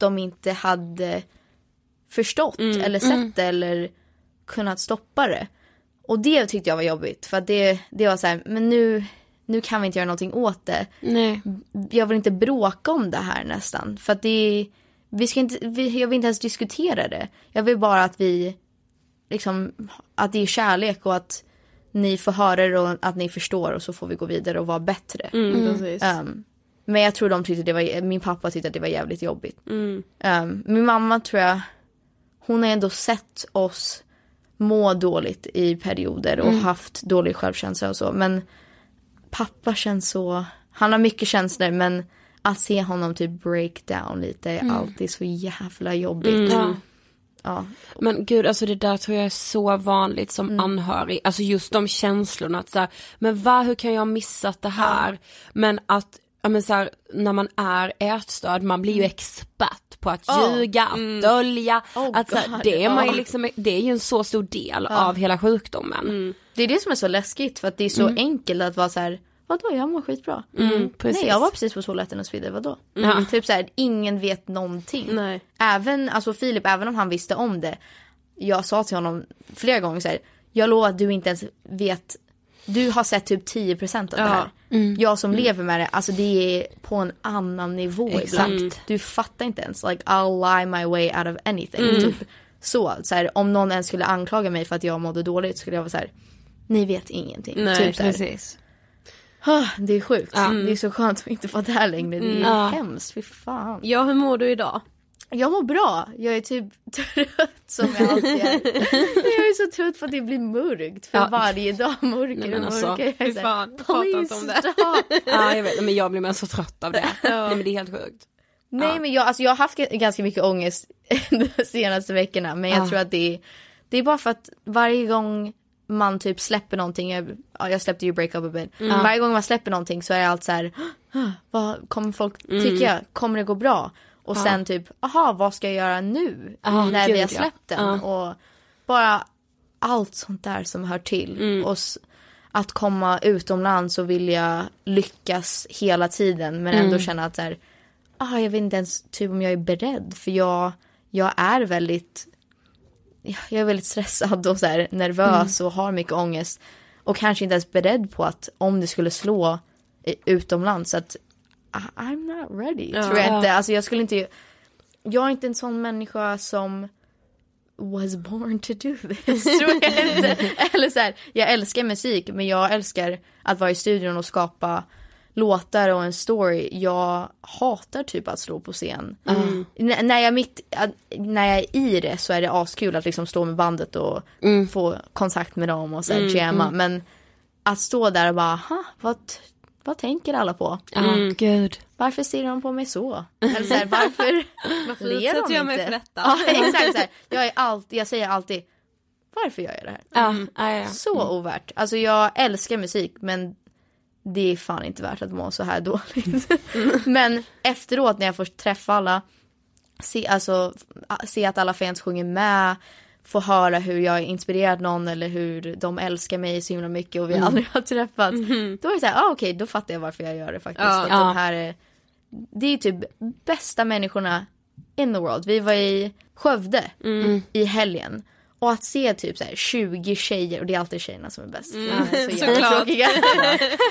De inte hade förstått eller sett det eller kunnat stoppa det. Och det tyckte jag var jobbigt. För att det, det var så här, men nu, nu kan vi inte göra någonting åt det. Nej. jag vill inte bråka om det här nästan. För att det vi ska inte, vi, jag vill inte ens diskutera det. Jag vill bara att vi, liksom, att det är kärlek och att ni får höra det och att ni förstår och så får vi gå vidare och vara bättre. Mm. Um, men jag tror de tyckte det var, min pappa tyckte att det var jävligt jobbigt. Mm. Um, min mamma tror jag, hon har ändå sett oss må dåligt i perioder och Mm. haft dålig självkänsla och så. Men pappa känns så, han har mycket känslor men att se honom typ break down lite är alltid så jävla jobbigt. Mm. Ja. Men gud, alltså det där tror jag är så vanligt som Mm. anhörig, alltså just de känslorna att så här, men va, hur kan jag ha missat det här? Men att, ja men så här, när man är ätstörd, man blir ju expert på att Ja. ljuga, att Mm. dölja, Oh att så här, det är man ju ja. liksom, det är ju en så stor del Ja. av hela sjukdomen. Det är det som är så läskigt för att det är så Mm. enkelt att vara så här. Vadå jag mår skitbra. Mm, precis. Nej jag var precis på toaletten och vidare, vadå? Mm. Typ så här, ingen vet någonting. Nej. Även, alltså Filip, även om han visste om det. Jag sa till honom flera gånger så här. Jag lovar att du inte ens vet. Du har sett typ 10% av det Ja. här. Mm. Jag som lever med det, alltså det är på en annan nivå Exakt. ibland. Du fattar inte ens. Like I'll lie my way out of anything. Mm. Typ. Så, så här, om någon ens skulle anklaga mig för att jag mådde dåligt skulle jag vara så här. Ni vet ingenting. Nej, typ så här. precis. Ah, Det är sjukt. Det är så skönt att inte vara där längre. Det är Mm. Ja. hemskt. Fy fan. Ja, hur mår du idag? Jag mår bra. Jag är typ *laughs* trött som jag alltid är. jag är så trött för att det blir mörkt. För Ja. varje dag mörkare Nej, men alltså, mörkare. Jag är så fan, inte om det." "Please, *laughs* stop." Ja jag vet, men jag blir mer så trött av det. Nej men det är helt sjukt. Nej Ja. men jag, alltså, jag har haft ganska mycket ångest *laughs* de senaste veckorna. Men jag Ja. tror att det är, det är bara för att varje gång man typ släpper någonting. Jag, ja, jag släppte ju break up a bit. Mm. Varje gång man släpper någonting så är allt så här. "Åh, *gasps* Vad kommer folk Mm. tycka? Kommer det gå bra? Och Ja. sen typ, aha vad ska jag göra nu? Ja, när gud, vi har ja. släppt den. Och bara allt sånt där som hör till. Mm. Och att komma utomlands och vilja lyckas hela tiden men ändå Mm. känna att så här, ah, jag vet inte ens typ om jag är beredd för jag, jag är väldigt jag är väldigt stressad och så här, nervös och har mycket ångest och kanske inte ens beredd på att om det skulle slå utomlands att I'm not ready Ja. tror jag Ja. inte. Alltså jag skulle inte jag är inte en sån människa som was born to do this tror jag inte. Eller så här, jag älskar musik men jag älskar att vara i studion och skapa låtar och en story. Jag hatar typ att stå på scen. N- när, jag är mitt, när jag är i det så är det askul att liksom stå med bandet och Mm. få kontakt med dem och så här Mm, jamma. mm. Men att stå där och bara, "Ha, vad, vad tänker alla på? Ja gud. Varför ser de på mig så? Eller så här, varför, *laughs* Varför ler de jag mig inte? för detta? *laughs* Ja exakt så här. Jag, är alltid, jag säger alltid varför gör jag det här? Ja, ja, ja. Så ovärt. Alltså jag älskar musik men det är fan inte värt att må så här dåligt. *laughs* men efteråt när jag får träffa alla, se, alltså, se att alla fans sjunger med, få höra hur jag har inspirerat någon eller hur de älskar mig så himla mycket och vi aldrig har träffats. Då är det så här, ah, okej då fattar jag varför jag gör det faktiskt. Ja. För att de här är, det är typ bästa människorna in the world. Vi var i Skövde Mm. i helgen. Och att se typ så här 20 tjejer, och det är alltid tjejerna som är bäst. Mm, Ja, så såklart. tråkiga.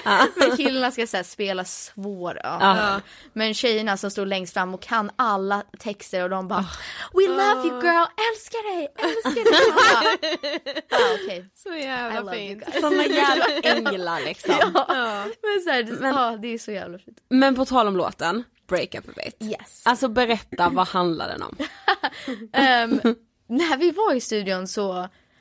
*laughs* *laughs* Men killarna ska så här spela svår. Ja. Ja. Men tjejerna som står längst fram och kan alla texter och de bara We love you girl, älskar dig, älskar dig. *laughs* Ah, okej. Så jävla fint. Såna jävla änglar liksom. Ja, Ja. men så här, Men- ja, det är så jävla fint. Men på tal om låten, Break Up A Bit. Yes. Alltså berätta, vad handlar den om? Ehm, när vi var i studion så,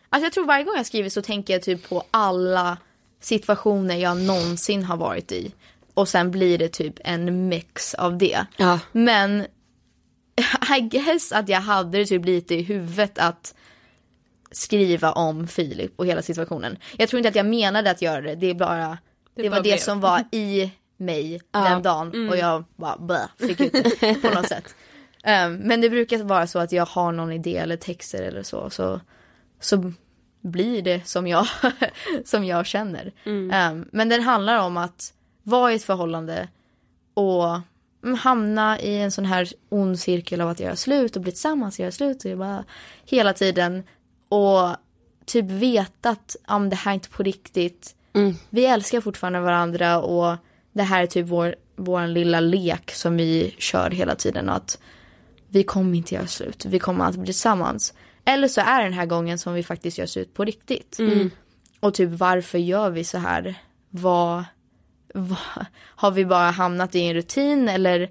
alltså jag tror varje gång jag skriver så tänker jag typ på alla situationer jag någonsin har varit i. Och sen blir det typ en mix av det. Ja. Men *laughs* I guess att jag hade det typ lite i huvudet att skriva om Filip och hela situationen. Jag tror inte att jag menade att göra det, det är bara, det, Det var det blev. som var i mig *laughs* Ja. den dagen och jag bara blä, fick ut det på något *laughs* sätt. Ehm, men det brukar vara så att jag har någon idé eller texter eller så, så, så blir det som jag, *laughs* som jag känner. Ehm, men den handlar om att vara i ett förhållande och mm, hamna i en sån här ond cirkel av att göra slut och bli tillsammans, göra slut och bara hela tiden och typ veta att men det här är inte på riktigt. Mm. Vi älskar fortfarande varandra och det här är typ vår, vår lilla lek som vi kör hela tiden och att vi kommer inte göra slut, vi kommer alltid bli tillsammans. Eller så är den här gången som vi faktiskt gör slut på riktigt. Mm. Och typ varför gör vi så här? Vad, vad, har vi bara hamnat i en rutin eller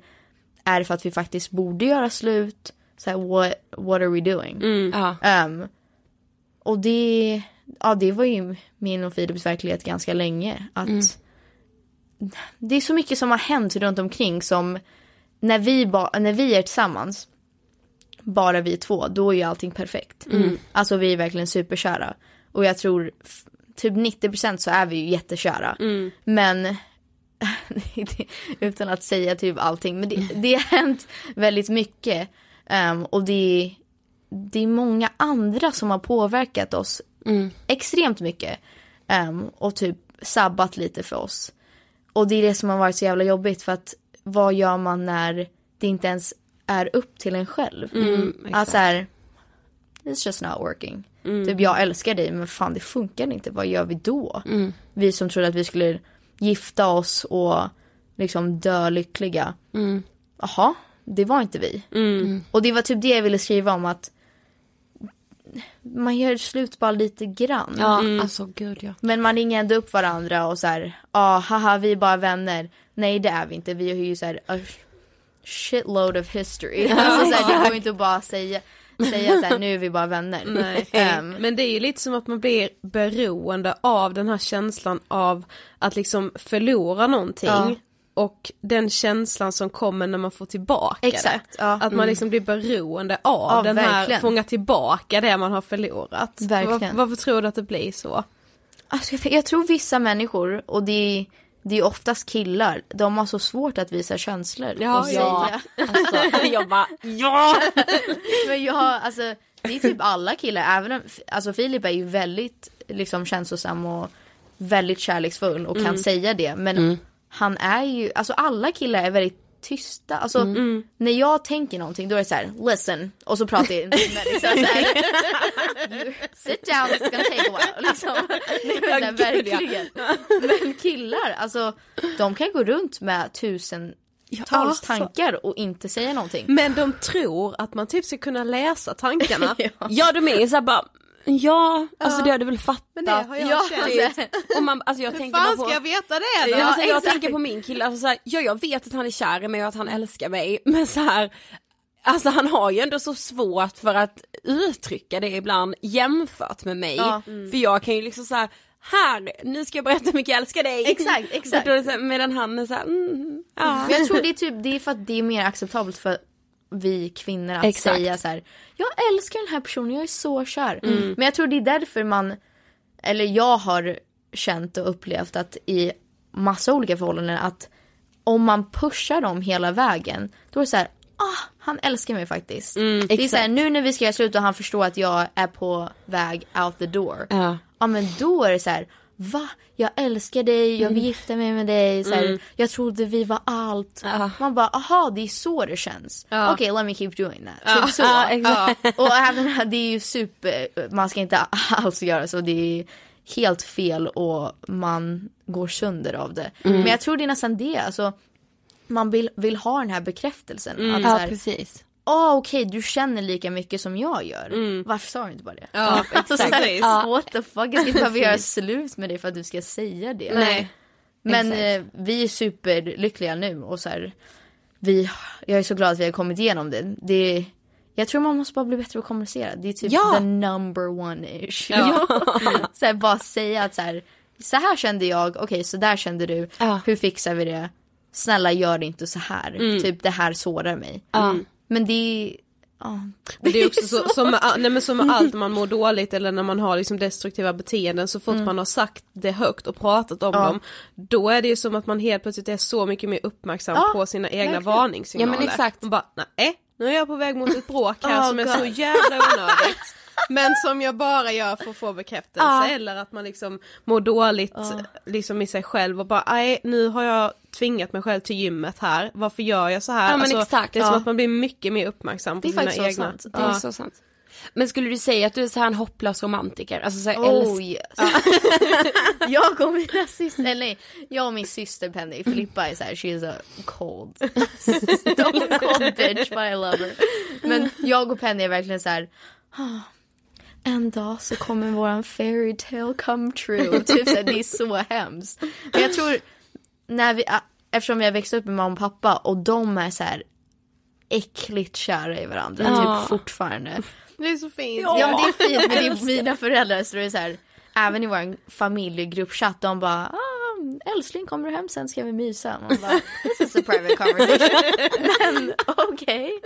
är det för att vi faktiskt borde göra slut? Så här, what, what are we doing? Mm. Ehm, och det, ja, det var ju min och Philips verklighet ganska länge. Att Det är så mycket som har hänt runt omkring som när vi, ba, när vi är tillsammans bara vi två, då är ju allting perfekt. Mm. Alltså vi är verkligen superkära. Och jag tror typ 90% så är vi ju jättekära. Mm. Men *laughs* utan att säga typ allting, men det, det har hänt väldigt mycket. Ehm, och det, det är många andra som har påverkat oss Mm. extremt mycket. Ehm, och typ sabbat lite för oss. Och det är det som har varit så jävla jobbigt för att vad gör man när det inte ens är upp till en själv? Mm, att exakt. så här, it's just not working. Mm. Typ jag älskar dig men fan det funkar inte, vad gör vi då? Mm. Vi som trodde att vi skulle gifta oss och liksom dö lyckliga. Mm. Jaha, det var inte vi. Mm. Och det var typ det jag ville skriva om att man gör slut bara lite grann. Ja, alltså gud ja. Men man ringer ändå upp varandra och så här, ja ah, haha vi är bara vänner. Nej det är vi inte, vi har ju så här a shitload of history. alltså, så här, det går inte att bara säga, säga så här, nu är vi bara vänner. Nej. *laughs* Ehm, Men det är ju lite som att man blir beroende av den här känslan av att liksom förlora någonting. Ja. Och den känslan som kommer när man får tillbaka Exakt, det. ja. Att man Mm. liksom blir beroende av Ja, den här, verkligen. fånga tillbaka det man har förlorat. Verkligen. Var, varför tror du att det blir så? Alltså, jag, jag tror vissa människor, och det är, det är oftast killar, de har så svårt att visa känslor. Ja, och ja. Alltså, *laughs* jag bara, ja! *laughs* Men jag alltså, det är typ alla killar, även om, alltså Filip är ju väldigt liksom känslosam och väldigt kärleksfull och kan Mm. säga det. Men Mm. Han är ju, alltså alla killar är väldigt tysta. Alltså Mm. när jag tänker någonting då är det så här: listen och så pratar jag med liksom, så här, *laughs* you, sit down, it's gonna take a while. Liksom. Nej, *laughs* men, Ja, ja. verkligen. Men killar, alltså de kan gå runt med tusentals alltså. tankar och inte säga någonting. Men de tror att man typ ska kunna läsa tankarna. *laughs* Ja de är ju såhär bara, ja, alltså Ja. det har du väl fattat. Men det har jag Ja, känt. Och man, alltså jag Hur tänker fan på... ska jag veta det då? Ja, alltså, jag tänker på min kille, alltså, så här, ja jag vet att han är kär i mig och att han älskar mig *laughs* men så här, Alltså han har ju ändå så svårt för att uttrycka det ibland jämfört med mig. Ja. För jag kan ju liksom så här, här, nu ska jag berätta hur mycket jag älskar dig. Exakt, exakt. Medan han är så här, mm, ja. Jag tror det är typ, det är för att det är mer acceptabelt för vi kvinnor att Exakt. säga så här. Jag älskar den här personen, jag är så kär. Mm. Men jag tror det är därför man, eller jag har känt och upplevt att i massa olika förhållanden att om man pushar dem hela vägen, då är det så här, ah, han älskar mig faktiskt. det är så här, nu när vi ska göra slut och han förstår att jag är på väg out the door. Ja. Ja men då är det så här, va? Jag älskar dig, jag vill gifta mig med dig, så här, jag trodde vi var allt. Ja. Man bara, aha det är så det känns. Ja. Okej let me keep doing that. Typ så. Ja, exakt. *laughs* Och även det är ju super, man ska inte *laughs* alls göra så, det är helt fel och man går sönder av det. Mm. Men jag tror det är nästan det, alltså man vill, vill ha den här bekräftelsen. Att så Mm. Ja här, precis. Åh okej du känner lika mycket som jag gör. Varför sa du inte bara det? Ja, Alltså, *laughs* exakt. så här, What the fuck, jag ska inte behöva göra slut med dig för att du ska säga det. Nej. Men eh, vi är superlyckliga nu och så här, vi, jag är så glad att vi har kommit igenom det. det jag tror man måste bara bli bättre på att kommunicera. Det är typ Ja. the number one issue. Ja. *laughs* så här, bara säga att så här, så här kände jag, okej så där kände du, Ja. hur fixar vi det? Snälla gör det inte så här, typ det här sårar mig. Ja. Men det är, ja. Det är också *laughs* så, som, med, nej, men som med allt när man mår dåligt eller när man har liksom destruktiva beteenden så fort man har sagt det högt och pratat om Ja. dem då är det ju som att man helt plötsligt är så mycket mer uppmärksam Ja, på sina egna verkligen. varningssignaler. Ja, men exakt. Man bara, nej nu är jag på väg mot ett bråk här *laughs* Oh, som är God. så jävla onödigt. *laughs* Men som jag bara gör för att få bekräftelse Ja. eller att man liksom mår dåligt liksom i sig själv och bara nej nu har jag tvingat mig själv till gymmet här, varför gör jag så här? Ja, Alltså, exakt, det är som ja. att man blir mycket mer uppmärksam på sina så egna. sant. Det är Ja. så sant. Men skulle du säga att du är så här en hopplös romantiker? Alltså så här, Oh yes. *laughs* jag och mina syster, eller nej, jag och min syster Penny, Filippa är såhär, she is a cold, stone cold bitch but I love her. Men jag och Penny är verkligen så här. "Ah, en dag så kommer våran fairy tale come true. Typ såhär, det är så hemskt. Men jag tror, när vi, ah, eftersom vi har växt upp med mamma och pappa och de är så här äckligt kära i varandra, Ja. typ fortfarande. Det är så fint. Ja, men det är fint men det är *laughs* mina föräldrar så det är så här, även i vår familjegruppchatt de bara ah, älskling kommer du hem sen ska vi mysa. Man bara this is a private conversation. *laughs* men okej.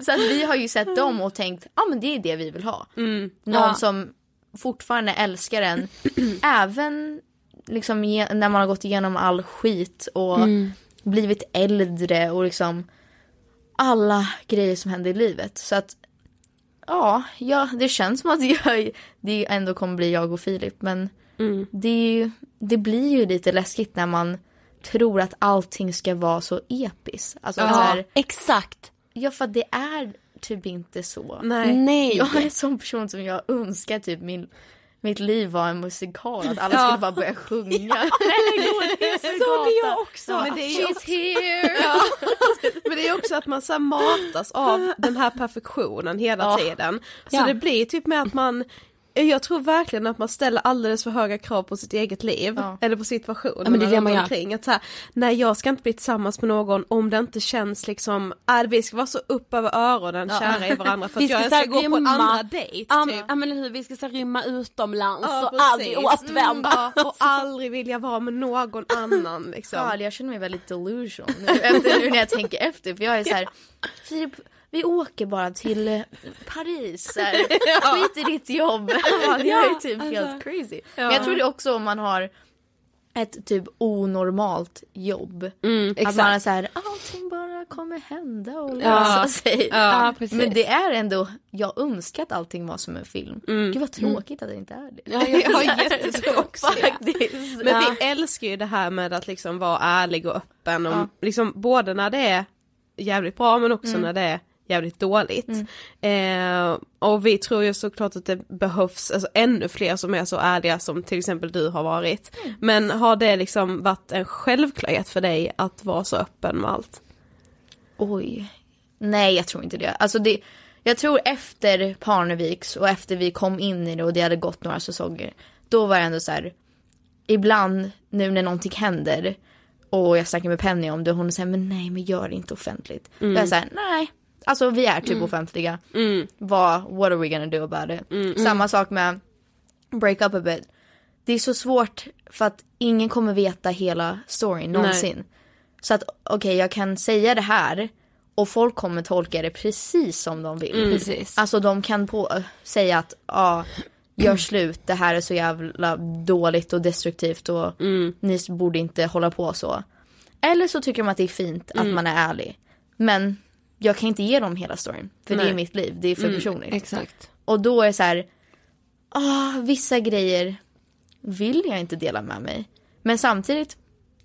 Så att vi har ju sett dem och tänkt, ja ah, men det är det vi vill ha. Mm. Någon Ja. som fortfarande älskar en, även liksom när man har gått igenom all skit och Mm. blivit äldre och liksom alla grejer som händer i livet. Så att ja, ja det känns som att *laughs* jag, det ändå kommer bli jag och Filip men Mm. det, det blir ju lite läskigt när man tror att allting ska vara så episkt. Alltså, så här, exakt. Ja för att det är typ inte så. Nej. Nej. Jag är en sån person som jag önskar typ min, mitt liv var en musikal. Att alla Ja. skulle bara börja sjunga. *laughs* Så *laughs* blir jag också. Men det är She's here! Ja. *laughs* Men det är också att man så matas av den här perfektionen hela Ja. tiden. Så Ja. det blir typ med att man jag tror verkligen att man ställer alldeles för höga krav på sitt eget liv. Ja. Eller på situationen Ja, men det är det man gör. omkring. Att så här, nej jag ska inte bli tillsammans med någon om det inte känns liksom, äh, vi ska vara så upp över öronen kära i varandra för Vi att ska jag så här ska gå på en rymma. andra dejt. Ja typ. ja, men hur, vi ska så här rymma utomlands Ja, och aldrig återvända. Mm, ja, och aldrig vilja vara med någon annan liksom. Ja, jag känner mig väldigt delusional nu, efter, nu när jag tänker efter. För jag är så här, Filip, vi åker bara till Paris. *laughs* Skit i ditt jobb. *laughs* Ja, det är typ helt crazy. Men jag tror det också om man har ett typ onormalt jobb. att man är så här, allting bara kommer hända och Ja. lösa sig. Ja, precis. Men det är ändå, jag önskar att allting var som en film. Gud vad tråkigt att det inte är det. Ja, jag *laughs* Jag har jättetråkigt. Faktiskt. Men vi älskar ju det här med att liksom vara ärlig och öppen om, liksom både när det är jävligt bra men också när det är jävligt dåligt. Eh, och vi tror ju såklart att det behövs alltså, ännu fler som är så ärliga som till exempel du har varit. Men har det liksom varit en självklarhet för dig att vara så öppen med allt? Oj. Nej, jag tror inte det. Alltså det, jag tror efter Parneviks och efter vi kom in i det och det hade gått några säsonger. Då var det ändå så här. Ibland nu när någonting händer och jag snackar med Penny om det och hon säger men nej men gör det inte offentligt. Jag är så här, nej. Alltså vi är typ offentliga. Vad, what are we gonna do about it? Samma sak med break up a bit. Det är så svårt för att ingen kommer veta hela storyn någonsin. Så att okej jag kan säga det här och folk kommer tolka det precis som de vill. Precis. Alltså de kan på, säga att ja, gör slut, det här är så jävla dåligt och destruktivt och ni borde inte hålla på så. Eller så tycker de att det är fint att man är ärlig. Men jag kan inte ge dem hela storyn. För det är Nej. mitt liv, det är för personligt. Exakt. Och då är det så här, ah, vissa grejer vill jag inte dela med mig. Men samtidigt,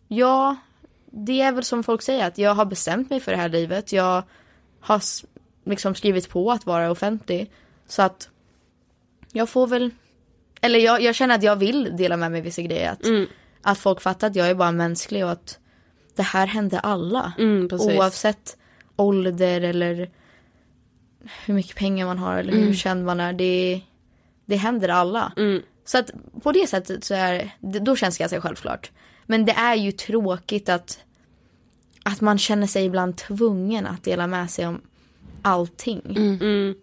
ja, det är väl som folk säger att jag har bestämt mig för det här livet. Jag har liksom skrivit på att vara offentlig. Så att jag får väl, eller jag, jag känner att jag vill dela med mig vissa grejer. Att, att folk fattar att jag är bara mänsklig och att det här händer alla. Mm, precis. Oavsett ålder eller hur mycket pengar man har eller hur känd man är. Det, det händer alla. Så att på det sättet så är då känns det ganska självklart. Men det är ju tråkigt att, att man känner sig ibland tvungen att dela med sig om allting.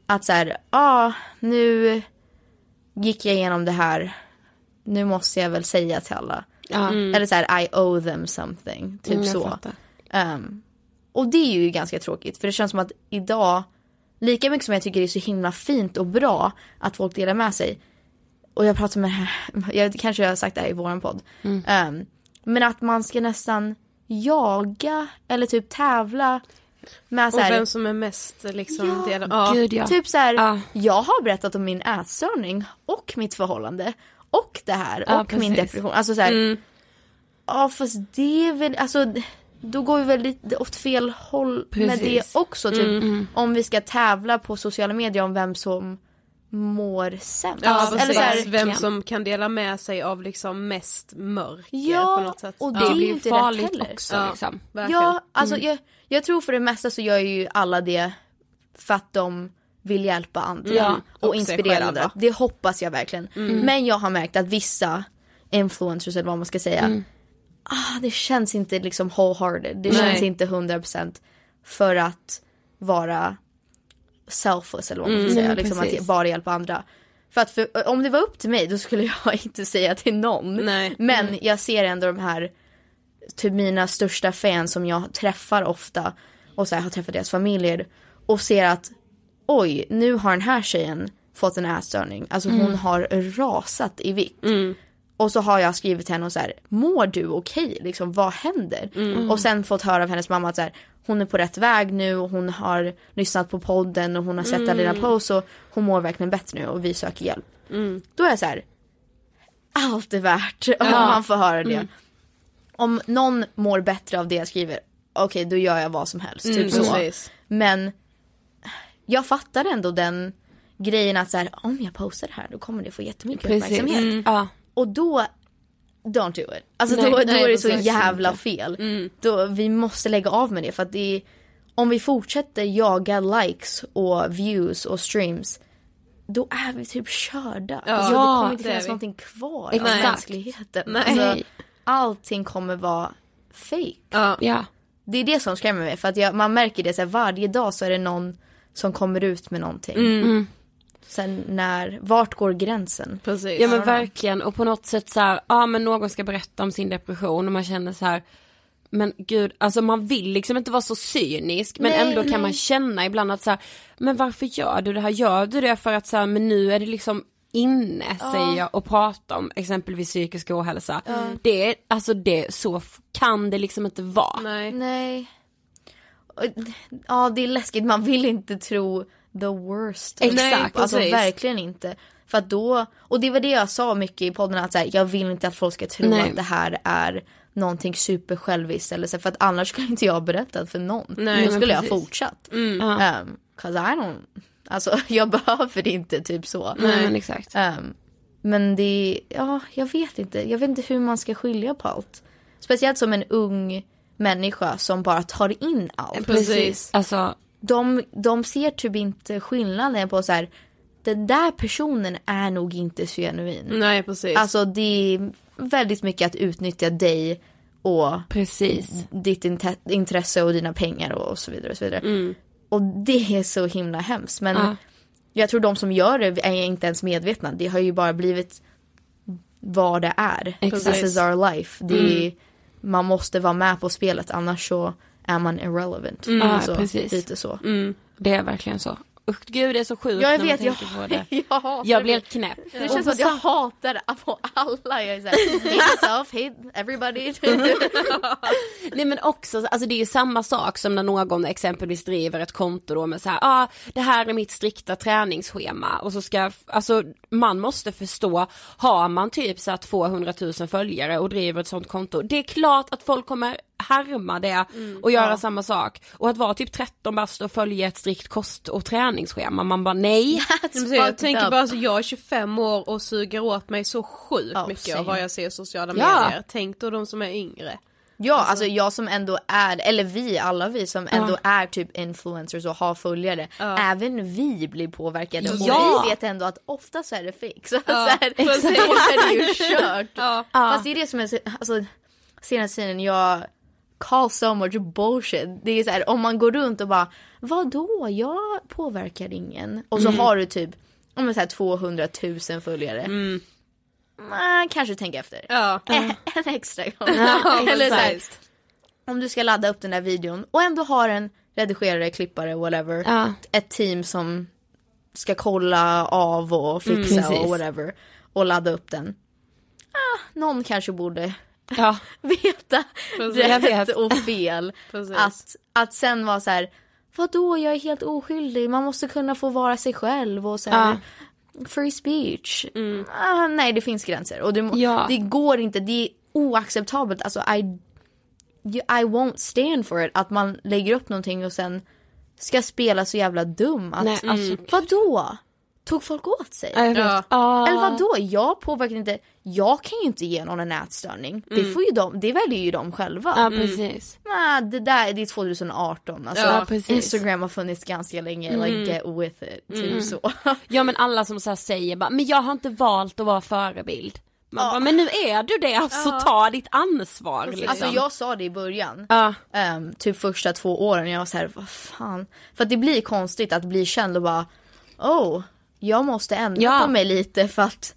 Att så här, ja ah, nu gick jag igenom det här. Nu måste jag väl säga till alla. Ja. Eller så här, I owe them something. Typ Mm, så. fattar. Och det är ju ganska tråkigt för det känns som att idag, lika mycket som jag tycker det är så himla fint och bra att folk delar med sig. Och jag pratar med det *laughs* här, jag kanske har sagt det här i våran podd. Ehm, men att man ska nästan jaga eller typ tävla med så Och här, vem som är mest liksom Ja, del- ja. Gud ja. Typ så här, Ja. jag har berättat om min ätstörning och mitt förhållande och det här och min depression. Alltså så här, Mm. ja fast det är väl, alltså då går vi väl lite åt fel håll med det Precis. också. Typ, Mm. Om vi ska tävla på sociala medier om vem som mår sämst. Ja, Eller precis. så här, Vem som kan dela med sig av liksom mest mörker Ja, på något sätt. och Det det är ju blir inte farligt rätt heller. också Ja. liksom. Verkligen. Ja, alltså jag, jag tror för det mesta så gör ju alla det för att de vill hjälpa andra Ja, och, inspirera andra. Det hoppas jag verkligen. Men jag har märkt att vissa influencers eller vad man ska säga, ah, det känns inte liksom wholehearted. Det Nej. känns inte 100% för att vara selfless eller vad man ska säga. Mm, liksom precis. att bara hjälpa andra. För att för, om det var upp till mig då skulle *laughs* jag inte säga till någon. Nej. Men jag ser ändå de här, typ mina största fans som jag träffar ofta och så här, har träffat deras familjer. och ser att oj, nu har den här tjejen fått en ätstörning. Alltså hon Mm. har rasat i vikt. Och så har jag skrivit till henne och så här, mår du okej? Liksom, vad händer? Mm. Och sen fått höra av hennes mamma att så här, hon är på rätt väg nu och hon har lyssnat på podden och hon har sett alla dina Mm. posts och hon mår verkligen bättre nu och vi söker hjälp. Då är jag så här, allt är värt *laughs* om man får höra det. Om någon mår bättre av det jag skriver, okej då gör jag vad som helst. Mm, typ så. precis. Men jag fattar ändå den grejen att så här, om jag postar det här då kommer det få jättemycket Precis. uppmärksamhet. Mm. Ja. Och då, don't do it. Alltså Nej, då, då nej, är det så jävla fel. Mm. Då, vi måste lägga av med det för att det är, om vi fortsätter jaga likes och views och streams då är vi typ körda. Ja, alltså, det kommer inte det finnas någonting kvar av Exakt. mänskligheten. Nej. Alltså, allting kommer vara fake. Ja. Ja. Det är det som skrämmer mig för att jag, man märker det så här, varje dag så är det någon som kommer ut med någonting. Mm. Sen när, vart går gränsen? Precis. Ja men verkligen och på något sätt så här, ja men någon ska berätta om sin depression och man känner så här men gud, alltså man vill liksom inte vara så cynisk men Nej, ändå kan nej. man känna ibland att så här, men varför gör du det här? Gör du det för att så här, men nu är det liksom inne säger jag och prata om exempelvis psykisk ohälsa. Det är, alltså det, så kan det liksom inte vara. Nej. Nej. Ja det är läskigt, man vill inte tro the worst. Exakt, Alltså precis. verkligen inte. För att då, och det var det jag sa mycket i podden att så här, jag vill inte att folk ska tro Nej. att det här är någonting supersjälviskt eller så, för att annars skulle inte jag berättat för någon. Nej, Då skulle jag precis. fortsatt. Ja. Um, Cause I don't, alltså *laughs* jag behöver inte typ så. Nej men exakt. Um, men det, ja jag vet inte, jag vet inte hur man ska skilja på allt. Speciellt som en ung människa som bara tar in allt. Precis. Alltså, De, de ser typ inte skillnaden på så här. den där personen är nog inte så genuin. Nej precis. Alltså det är väldigt mycket att utnyttja dig och precis. ditt intresse och dina pengar och så vidare. Och, så vidare. och det är så himla hemskt. Men Ja. jag tror de som gör det är inte ens medvetna. Det har ju bara blivit vad det är. Exakt. This is our life. Det är, man måste vara med på spelet annars så är man irrelevant. Ja, Alltså, precis. Lite så. Det är verkligen så. Usch gud det är så sjukt Ja, jag när man vet, jag, tänker på det. *laughs* jag hatar Jag helt knäpp. Det känns som att jag hatar på alla. Jag är såhär, myself, hate everybody. *laughs* Nej men också, alltså det är ju samma sak som när någon exempelvis driver ett konto då med så här, ah, det här är mitt strikta träningsschema och så ska, alltså man måste förstå, har man typ så här 200 000 följare och driver ett sånt konto, det är klart att folk kommer härma det och göra samma sak. Och att vara typ 13 bast och följa ett strikt kost och träningsschema, man bara nej. *laughs* Jag tänker bara så jag är 25 år och suger åt mig så sjukt Ja, mycket same. av vad jag ser i sociala Ja. medier. Tänk då de som är yngre. Ja, alltså jag som ändå är, eller vi, alla vi som ändå är typ influencers och har följare. Även vi blir påverkade Ja. och vi vet ändå att ofta så är det. Så, Ja, så här, är det ju kört. *laughs* Ja. Fast det är det som är, så- alltså senaste tiden jag call so much bullshit. Det är så här, om man går runt och bara vadå, jag påverkar ingen. Och så har du typ om man säger 200 000 följare. Nej, kanske tänk efter. Ja. *laughs* En, en extra gång. Ja, *laughs* Eller så här, om du ska ladda upp den där videon och ändå har en redigerare, klippare, whatever. Ja. Ett team som ska kolla av och fixa Mm, och whatever. Och ladda upp den. Ah, någon kanske borde Ja. *laughs* veta Precis. Jag rätt och fel. Att, att sen vara så här, vadå jag är helt oskyldig, man måste kunna få vara sig själv och så här, free speech. Ah, nej det finns gränser och må- Ja. det går inte, det är oacceptabelt. Alltså I, I won't stand for it att man lägger upp någonting och sen ska spela så jävla dum. Att, Nej, alltså, Vadå? Tog folk åt sig? vet. Ja. Ah. Eller vadå? Jag påverkar inte. Jag kan ju inte ge någon en ätstörning. Det får ju de, det väljer ju de själva. Ja precis. Ah, det där det är 2018 alltså. Ja, precis. Instagram har funnits ganska länge, like get with it. Typ så. *laughs* Ja men alla som så här säger bara, men jag har inte valt att vara förebild. Man bara, men nu är du det, alltså ta ditt ansvar liksom. Alltså jag sa det i början. Ja. Ehm, typ första två åren, jag var så här, vad fan. För att det blir konstigt att bli känd och bara, oh, jag måste ändra Ja. på mig lite för att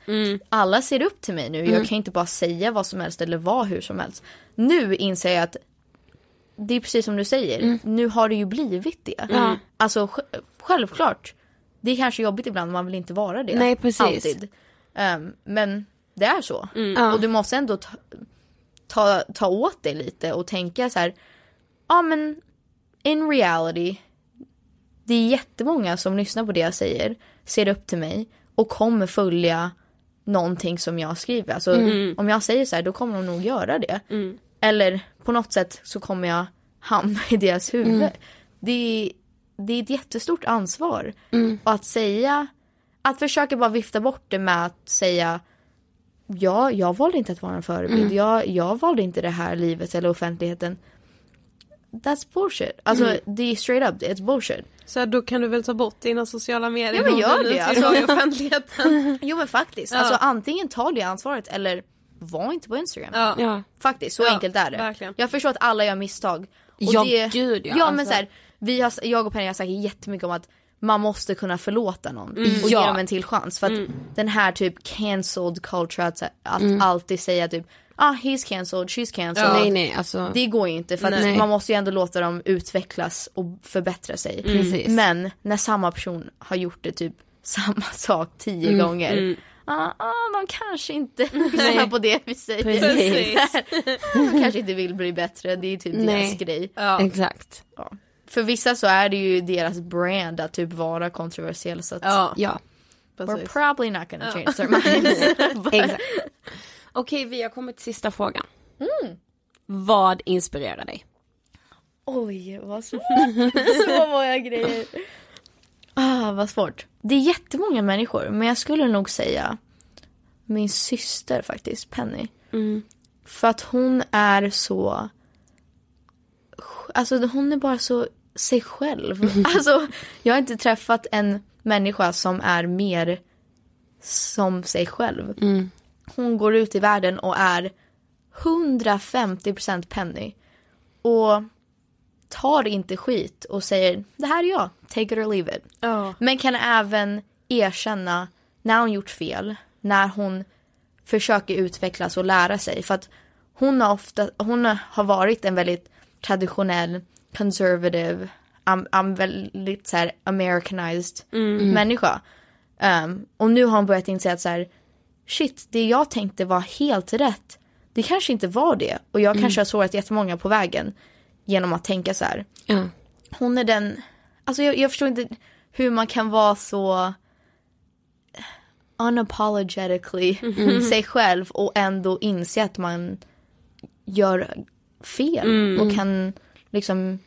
alla ser upp till mig nu. Jag kan inte bara säga vad som helst eller vara hur som helst. Nu inser jag att det är precis som du säger, nu har det ju blivit det. Ja. Alltså sj- självklart, det är kanske jobbigt ibland, man vill inte vara det. Nej, precis. Alltid. Ehm, men det är så. Ja. Och du måste ändå ta, ta, ta åt dig lite och tänka så här, ja men in reality, det är jättemånga som lyssnar på det jag säger, ser upp till mig och kommer följa någonting som jag skriver. Alltså Mm. om jag säger så här, då kommer de nog göra det. Mm. Eller på något sätt så kommer jag hamna *laughs* i deras huvud. Mm. Det, är, det är ett jättestort ansvar. Mm. Och att säga, att försöka bara vifta bort det med att säga Ja, jag valde inte att vara en förebild. Mm. Jag, jag valde inte det här livet eller offentligheten. That's bullshit. Alltså Mm. det är straight up, it's bullshit. Så då kan du väl ta bort dina sociala medier? Ja men gör det. Alltså, offentligheten. *laughs* jo men faktiskt. Ja. Alltså antingen ta det ansvaret eller var inte på Instagram. Ja. Ja. Faktiskt, så Ja, enkelt är det. verkligen. Jag förstår att alla gör misstag. Och Ja, det, gud, ja. ja. men Alltså- så här, vi har, jag och Penny har sagt jättemycket om att man måste kunna förlåta någon och ge dem en till chans. För att den här typ cancelled culture, att, att Mm. alltid säga typ ah he's cancelled, she's cancelled. Nej nej alltså. Det går ju inte för att man måste ju ändå låta dem utvecklas och förbättra sig. Precis. Men när samma person har gjort det typ *laughs* samma sak tio Mm, gånger. Ah, ah, de kanske inte *laughs* lyssnar på det vi säger. Precis. *laughs* de kanske inte vill bli bättre, det är typ Nej. deras grej. Ja. Exakt. För vissa så är det ju deras brand att typ vara kontroversiell så att Ja, Ja. we're precis. probably not gonna change their minds. Exakt. Okej vi har kommit till sista frågan. Vad inspirerar dig? Oj, vad svårt. *laughs* Så många grejer. Ah, vad svårt. Det är jättemånga människor, men jag skulle nog säga min syster faktiskt, Penny. För att hon är så... Alltså hon är bara så sig själv. *laughs* Alltså jag har inte träffat en människa som är mer som sig själv. Hon går ut i världen och är 150% Penny. Och tar inte skit och säger det här är jag, take it or leave it. Ja. Men kan även erkänna när hon gjort fel, när hon försöker utvecklas och lära sig. För att hon har ofta, hon har varit en väldigt traditionell, conservative, am, am väldigt så här americanized människa. Um, och nu har hon börjat inse att så här, shit, det jag tänkte var helt rätt. Det kanske inte var det. Och jag kanske har sårat jättemånga på vägen genom att tänka så här. Ja. Hon är den, alltså jag, jag förstår inte hur man kan vara så unapologetically sig själv och ändå inse att man gör fel och kan liksom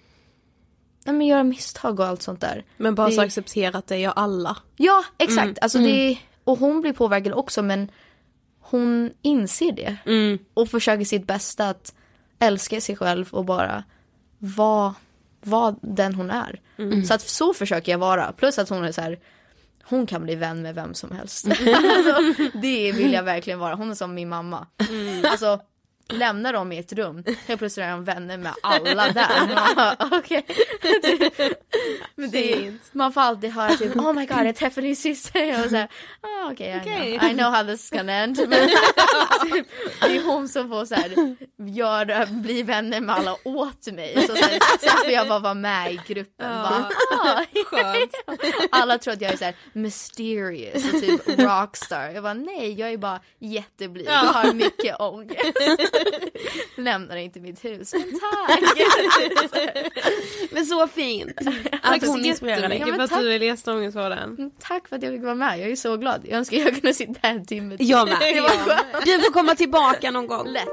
ja, men göra misstag och allt sånt där. Men bara Det- så acceptera att det gör alla. Ja, exakt. Alltså det, och hon blir påverkad också men hon inser det. Och försöker sitt bästa att älska sig själv och bara vara vara den hon är. Så att så försöker jag vara. Plus att hon är så här, hon kan bli vän med vem som helst. *laughs* alltså, det vill jag verkligen vara. Hon är som min mamma. Alltså lämnar dem i ett rum, helt plötsligt är de vänner med alla där. Man bara. *laughs* Men det är, man får alltid höra typ oh my god jag träffade din syster och så här, ah, okej I, Okej. know. I know how this is gonna end. Men, *laughs* typ, det är hon som får så här, göra, bli vänner med alla åt mig. Så, så här, sen får jag bara vara med i gruppen. Bara, ah, Skönt. alla tror att jag är så här mysterious och typ rockstar. Jag bara nej, jag är bara jätteblyg och har mycket ångest. *laughs* Lämnar inte mitt hus. Men tack! *laughs* Men så fint. Att hon inspirerar dig. Ja, för att tack. du är läsångestråden. Mm, Tack för att jag fick vara med, jag är så glad. Jag önskar jag kunde sitta här en timme till. Jag med. *laughs* Du får komma tillbaka någon gång. Lätt.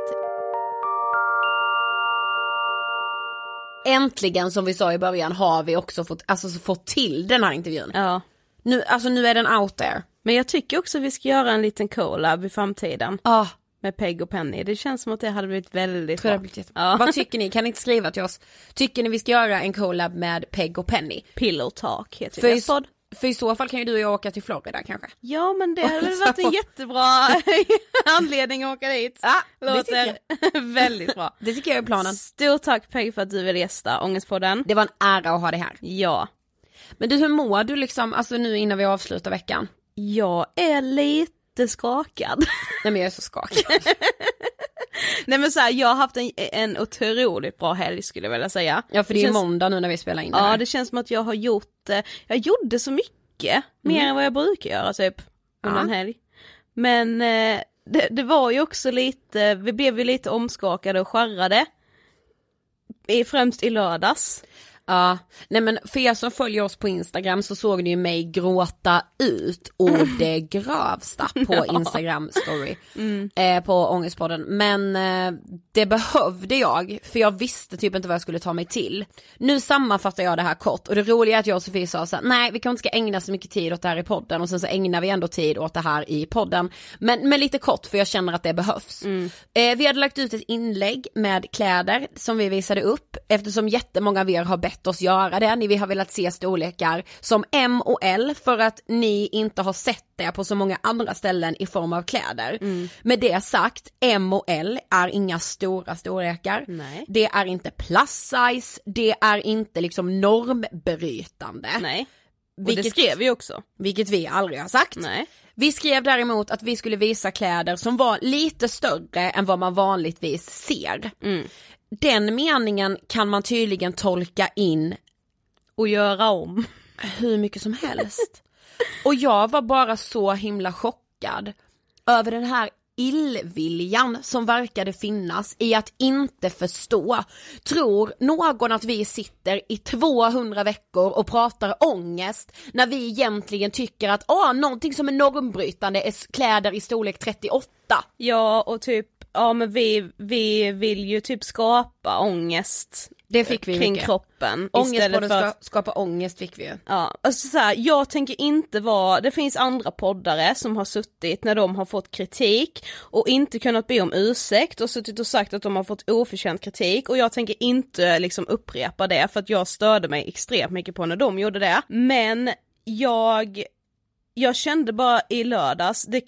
Äntligen som vi sa i början har vi också fått, alltså, fått till den här intervjun. Ja. Nu, alltså nu är den out there. Men jag tycker också vi ska göra en liten collab i framtiden. Ah, Med Peg och Penny. Det känns som att det hade blivit väldigt bra. det. Ja. Vad tycker ni? Kan ni inte skriva till oss? Tycker ni vi ska göra en collab med Peg och Penny? Pillow Talk heter För i, deras podd. för i så fall kan ju du och jag åka till Florida kanske. Ja men det hade väl *laughs* varit en jättebra *laughs* anledning att åka dit. Ja, det Låter *laughs* väldigt bra. Det tycker jag är planen. Stort tack Peg för att du ville gästa Ångestpodden. Det var en ära att ha det här. Ja. Men du hur mår du liksom, alltså nu innan vi avslutar veckan? Jag är lite skakad. *laughs* Nej men jag är så skakig. *laughs* Nej men så här, jag har haft en, en otroligt bra helg skulle jag vilja säga. Ja för det, är känns, måndag nu när vi spelar in det Ja här. det känns som att jag har gjort, eh, jag gjorde så mycket, mer Mm. än vad jag brukar göra typ, under Ja. en helg. Men eh, det, det var ju också lite, vi blev ju lite omskakade och skärrade. I, främst i lördags. Ja, nej men för er som följer oss på Instagram så såg ni ju mig gråta ut och det grövsta på *laughs* Instagram story eh, på Ångestpodden. Men eh, det behövde jag för jag visste typ inte vad jag skulle ta mig till. Nu sammanfattar jag det här kort och det roliga är att jag och Sofie sa så här, nej vi kanske inte ska ägna så mycket tid åt det här i podden och sen så ägnar vi ändå tid åt det här i podden. Men, men lite kort för jag känner att det behövs. Eh, vi hade lagt ut ett inlägg med kläder som vi visade upp eftersom jättemånga av er har bett oss göra det. Ni har velat se storlekar som M och L för att ni inte har sett det på så många andra ställen i form av kläder. Med det sagt, M och L är inga stora storlekar. Nej. Det är inte plus size, det är inte liksom normbrytande. Nej. Och Vilket- det skrev vi också. Vilket vi aldrig har sagt. Nej. Vi skrev däremot att vi skulle visa kläder som var lite större än vad man vanligtvis ser. Mm. Den meningen kan man tydligen tolka in Och göra om. hur mycket som helst. Och jag var bara så himla chockad över den här illviljan som verkade finnas i att inte förstå. Tror någon att vi sitter i 200 veckor och pratar ångest när vi egentligen tycker att ah, någonting som är normbrytande är kläder i storlek 38? Ja och typ, ja men vi, vi vill ju typ skapa ångest Det fick vi kring mycket. kroppen. Ångestpodden istället för att- skapa ångest fick vi ju. Ja, alltså så här, jag tänker inte vara, det finns andra poddare som har suttit när de har fått kritik och inte kunnat be om ursäkt och suttit och sagt att de har fått oförtjänt kritik och jag tänker inte liksom upprepa det för att jag störde mig extremt mycket på när de gjorde det. Men jag, jag kände bara i lördags, det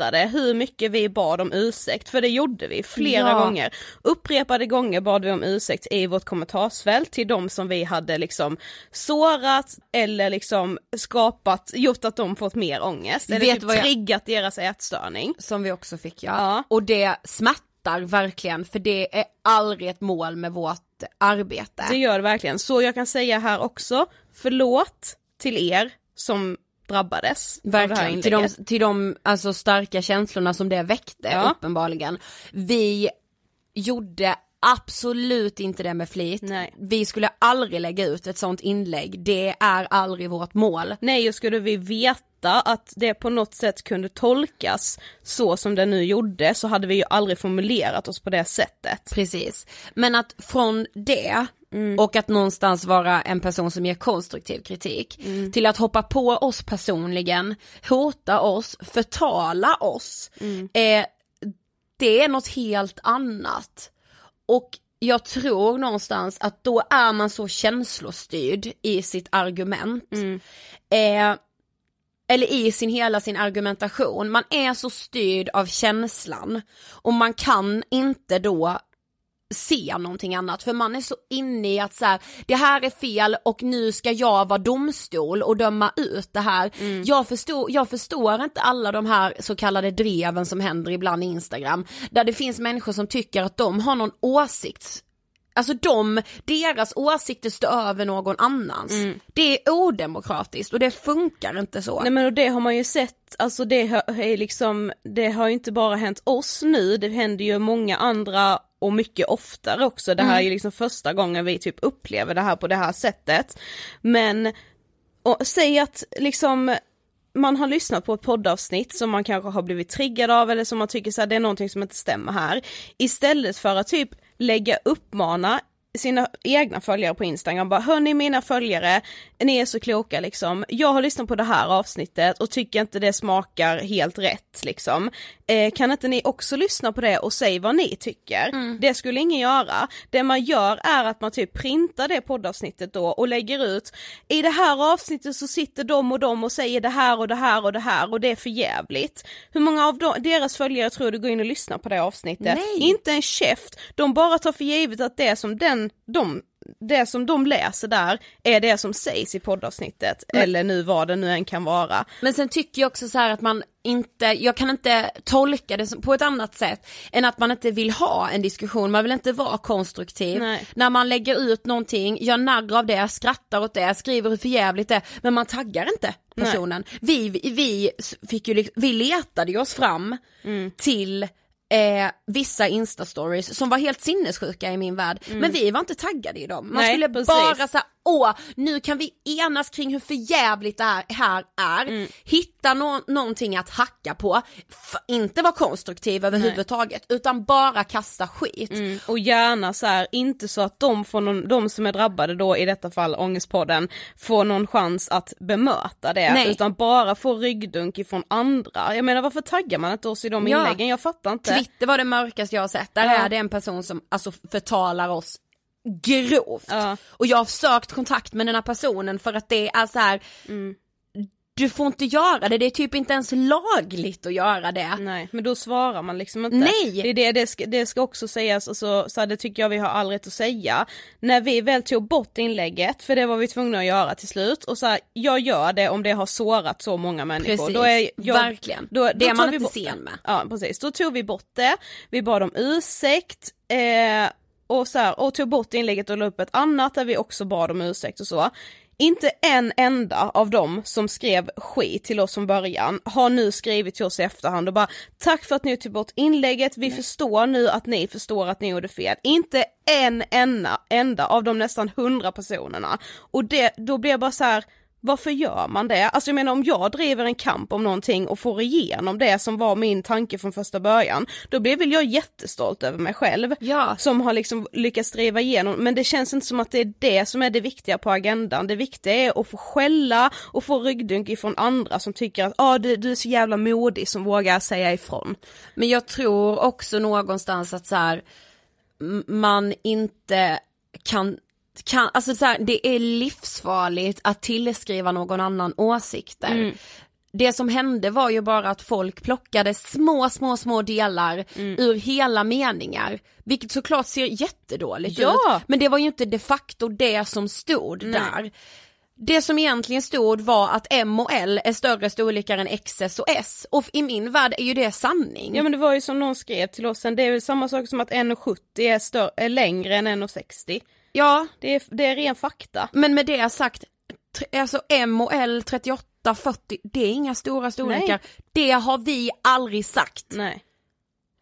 kvittade hur mycket vi bad om ursäkt, för det gjorde vi flera Ja. gånger. Upprepade gånger bad vi om ursäkt i vårt kommentarsfält till de som vi hade liksom sårat eller liksom skapat, gjort att de fått mer ångest, eller Vet typ jag- triggat deras ätstörning. Som vi också fick ja. Ja. Och det smärtar verkligen för det är aldrig ett mål med vårt arbete. Det gör det verkligen, så jag kan säga här också, förlåt till er som drabbades Verkligen, till de, till de alltså, starka känslorna som det väckte Ja. uppenbarligen. Vi gjorde absolut inte det med flit. Nej. Vi skulle aldrig lägga ut ett sånt inlägg, det är aldrig vårt mål. Nej, och skulle vi veta att det på något sätt kunde tolkas så som det nu gjorde så hade vi ju aldrig formulerat oss på det sättet. Precis. Men att från det Mm. och att någonstans vara en person som ger konstruktiv kritik Mm. till att hoppa på oss personligen, hota oss, förtala oss. Mm. Eh, det är något helt annat. Och jag tror någonstans att då är man så känslostyrd i sitt argument. Mm. Eh, eller i sin hela sin argumentation, man är så styrd av känslan och man kan inte då se någonting annat. För man är så inne i att så här, det här är fel och nu ska jag vara domstol och döma ut det här. Jag, förstår, jag förstår inte alla de här så kallade dreven som händer ibland i Instagram. Där det finns människor som tycker att de har någon åsikt Alltså de, deras åsikter står över någon annans. Det är odemokratiskt och det funkar inte så. Nej men och det har man ju sett, alltså det är liksom, det har ju inte bara hänt oss nu, det händer ju många andra och mycket oftare också. Det här är ju liksom första gången vi typ upplever det här på det här sättet. Men, och säg att liksom man har lyssnat på ett poddavsnitt som man kanske har blivit triggad av eller som man tycker så här, det är någonting som inte stämmer här. Istället för att typ lägga uppmana sina egna följare på Instagram bara hörni mina följare, ni är så kloka liksom. Jag har lyssnat på det här avsnittet och tycker inte det smakar helt rätt liksom. Eh, kan inte ni också lyssna på det och säga vad ni tycker? Det skulle ingen göra. Det man gör är att man typ printar det poddavsnittet då och lägger ut i det här avsnittet så sitter de och de och säger det här och det här och det här och det är för jävligt. Hur många av dem, deras följare tror du går in och lyssnar på det avsnittet? Nej. Inte en käft, de bara tar för givet att det som den, de det som de läser där är det som sägs i poddavsnittet, Men- eller nu vad det nu än kan vara. Men sen tycker jag också så här att man inte, jag kan inte tolka det på ett annat sätt än att man inte vill ha en diskussion, man vill inte vara konstruktiv. Nej. När man lägger ut någonting, gör narr av det, skrattar åt det, skriver hur förjävligt det är, men man taggar inte personen. Vi, vi, vi fick ju vi letade ju oss fram till Eh, vissa instastories som var helt sinnessjuka i min värld. Men vi var inte taggade i dem. Man Nej, skulle precis. bara säga åh nu kan vi enas kring hur förjävligt det här, här är. Hitta nå- någonting att hacka på. F- inte vara konstruktiv överhuvudtaget utan bara kasta skit. Mm, och gärna så här, inte så att de, får någon, de som är drabbade då i detta fall Ångestpodden får någon chans att bemöta det Nej. utan bara få ryggdunk ifrån andra. Jag menar varför taggar man inte oss i de Ja. inläggen? Jag fattar inte. Twitter var det mörkaste jag har sett, där Ja. är det en person som alltså förtalar oss grovt. Ja. Och jag har sökt kontakt med den här personen för att det är så här. Mm. du får inte göra det, det är typ inte ens lagligt att göra det. Nej men då svarar man liksom inte. Nej. Det, är det, det, ska, det ska också sägas, alltså, så här, det tycker jag vi har all rätt att säga. När vi väl tog bort inlägget, för det var vi tvungna att göra till slut, och så här, jag gör det om det har sårat så många människor. Precis, Då är jag, verkligen. Då, Det då är tar man inte sen det. med. Ja precis, då tog vi bort det, vi bad om ursäkt, eh, och, så här, och tog bort inlägget och la upp ett annat där vi också bad om ursäkt och så. Inte en enda av dem som skrev skit till oss från början har nu skrivit till oss i efterhand och bara tack för att ni tog bort inlägget, vi förstår nu att ni förstår att ni gjorde fel. Inte en enda, enda av de nästan hundra personerna. Och det, då blir jag bara så här. Varför gör man det? Alltså jag menar om jag driver en kamp om någonting och får igenom det som var min tanke från första början, då blir väl jag jättestolt över mig själv. Ja. Som har liksom lyckats driva igenom, men det känns inte som att det är det som är det viktiga på agendan. Det viktiga är att få skälla och få ryggdunk ifrån andra som tycker att ah, du, du är så jävla modig som vågar säga ifrån. Men jag tror också någonstans att så här, man inte kan kan, alltså så här, det är livsfarligt att tillskriva någon annan åsikter. Mm. Det som hände var ju bara att folk plockade små, små, små delar Mm. ur hela meningar. Vilket såklart ser jättedåligt Ja. ut. Men det var ju inte de facto det som stod Nej. där. Det som egentligen stod var att M och L är större storlekar än XS och S. Och i min värld är ju det sanning. Ja men det var ju som någon skrev till oss sen, det är väl samma sak som att 1,70 är, är längre än 1,60. Ja, Det är, det är ren fakta. men med det sagt, alltså M och L 38, 40, det är inga stora storlekar. Nej. Det har vi aldrig sagt. Nej.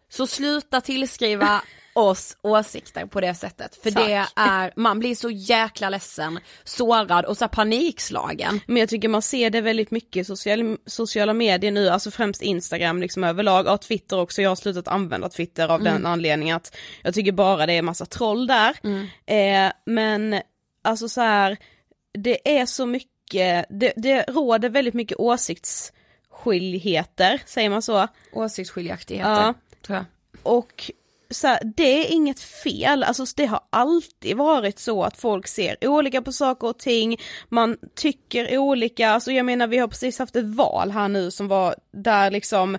Så sluta tillskriva *laughs* oss åsikter på det sättet. För Tack. det är, man blir så jäkla ledsen, sårad och så panikslagen. Men jag tycker man ser det väldigt mycket i social, sociala medier nu, alltså främst Instagram liksom överlag, och Twitter också, jag har slutat använda Twitter av den anledningen att jag tycker bara det är massa troll där. Eh, men alltså så här, det är så mycket, det, det råder väldigt mycket åsiktsskiljaktigheter, säger man så? Åsiktsskiljaktigheter, Ja. Tror jag. Och så här, det är inget fel, alltså det har alltid varit så att folk ser olika på saker och ting, man tycker olika, alltså jag menar vi har precis haft ett val här nu som var där liksom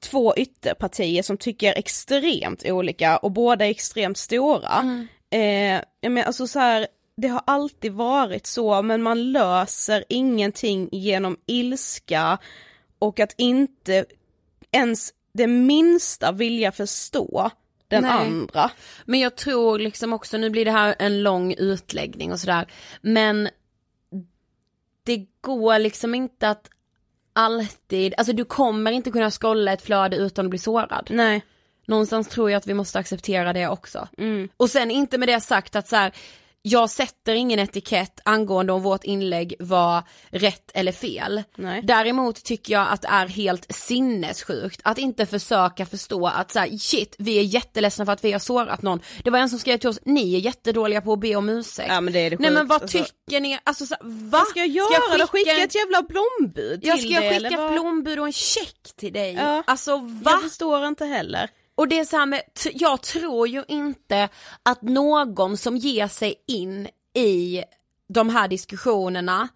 två ytterpartier som tycker extremt olika och båda är extremt stora. Eh, jag menar alltså så här, det har alltid varit så men man löser ingenting genom ilska och att inte ens det minsta vilja förstå den Nej. andra. Men jag tror liksom också, nu blir det här en lång utläggning och sådär, men det går liksom inte att alltid, alltså du kommer inte kunna scrolla ett flöde utan att bli sårad. Nej. Någonstans tror jag att vi måste acceptera det också. Mm. Och sen inte med det sagt att så här, jag sätter ingen etikett angående om vårt inlägg var rätt eller fel. Nej. Däremot tycker jag att det är helt sinnessjukt att inte försöka förstå att så här, shit, vi är jätteledsna för att vi har sårat någon. Det var en som skrev till oss, ni är jättedåliga på att be om ursäkt. Ja men det är det Nej men vad sjukaste. tycker ni, alltså så, va? Vad ska jag göra då? Skicka en- ett jävla blombud till jag ska dig, skicka ett blombud och en check till dig. Ja. Alltså va? Jag förstår inte heller. Och det är så här med, jag tror ju inte att någon som ger sig in i de här diskussionerna,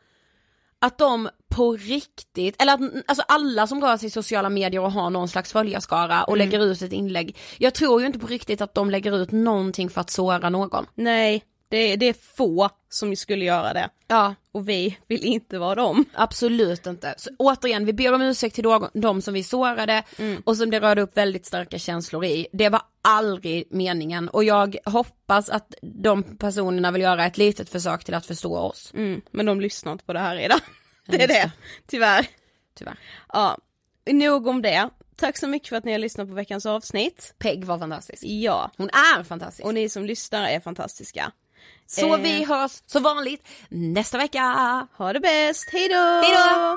att de på riktigt, eller att alltså alla som rör sig i sociala medier och har någon slags följarskara och lägger ut ett inlägg, jag tror ju inte på riktigt att de lägger ut någonting för att såra någon. Nej. Det, det är få som skulle göra det. Ja. Och vi vill inte vara dem. Absolut inte. Så återigen, vi ber om ursäkt till de, de som vi sårade Mm. och som det rörde upp väldigt starka känslor i. Det var aldrig meningen och jag hoppas att de personerna vill göra ett litet försök till att förstå oss. Mm, men de lyssnar inte på det här redan. *laughs* Det är det. tyvärr. Tyvärr. Ja, nog om det. Tack så mycket för att ni har lyssnat på veckans avsnitt. Peg var fantastisk. Ja. Hon är fantastisk. Och ni som lyssnar är fantastiska. Så Eh. vi hörs som vanligt nästa vecka. Ha det bäst, hejdå! Hejdå!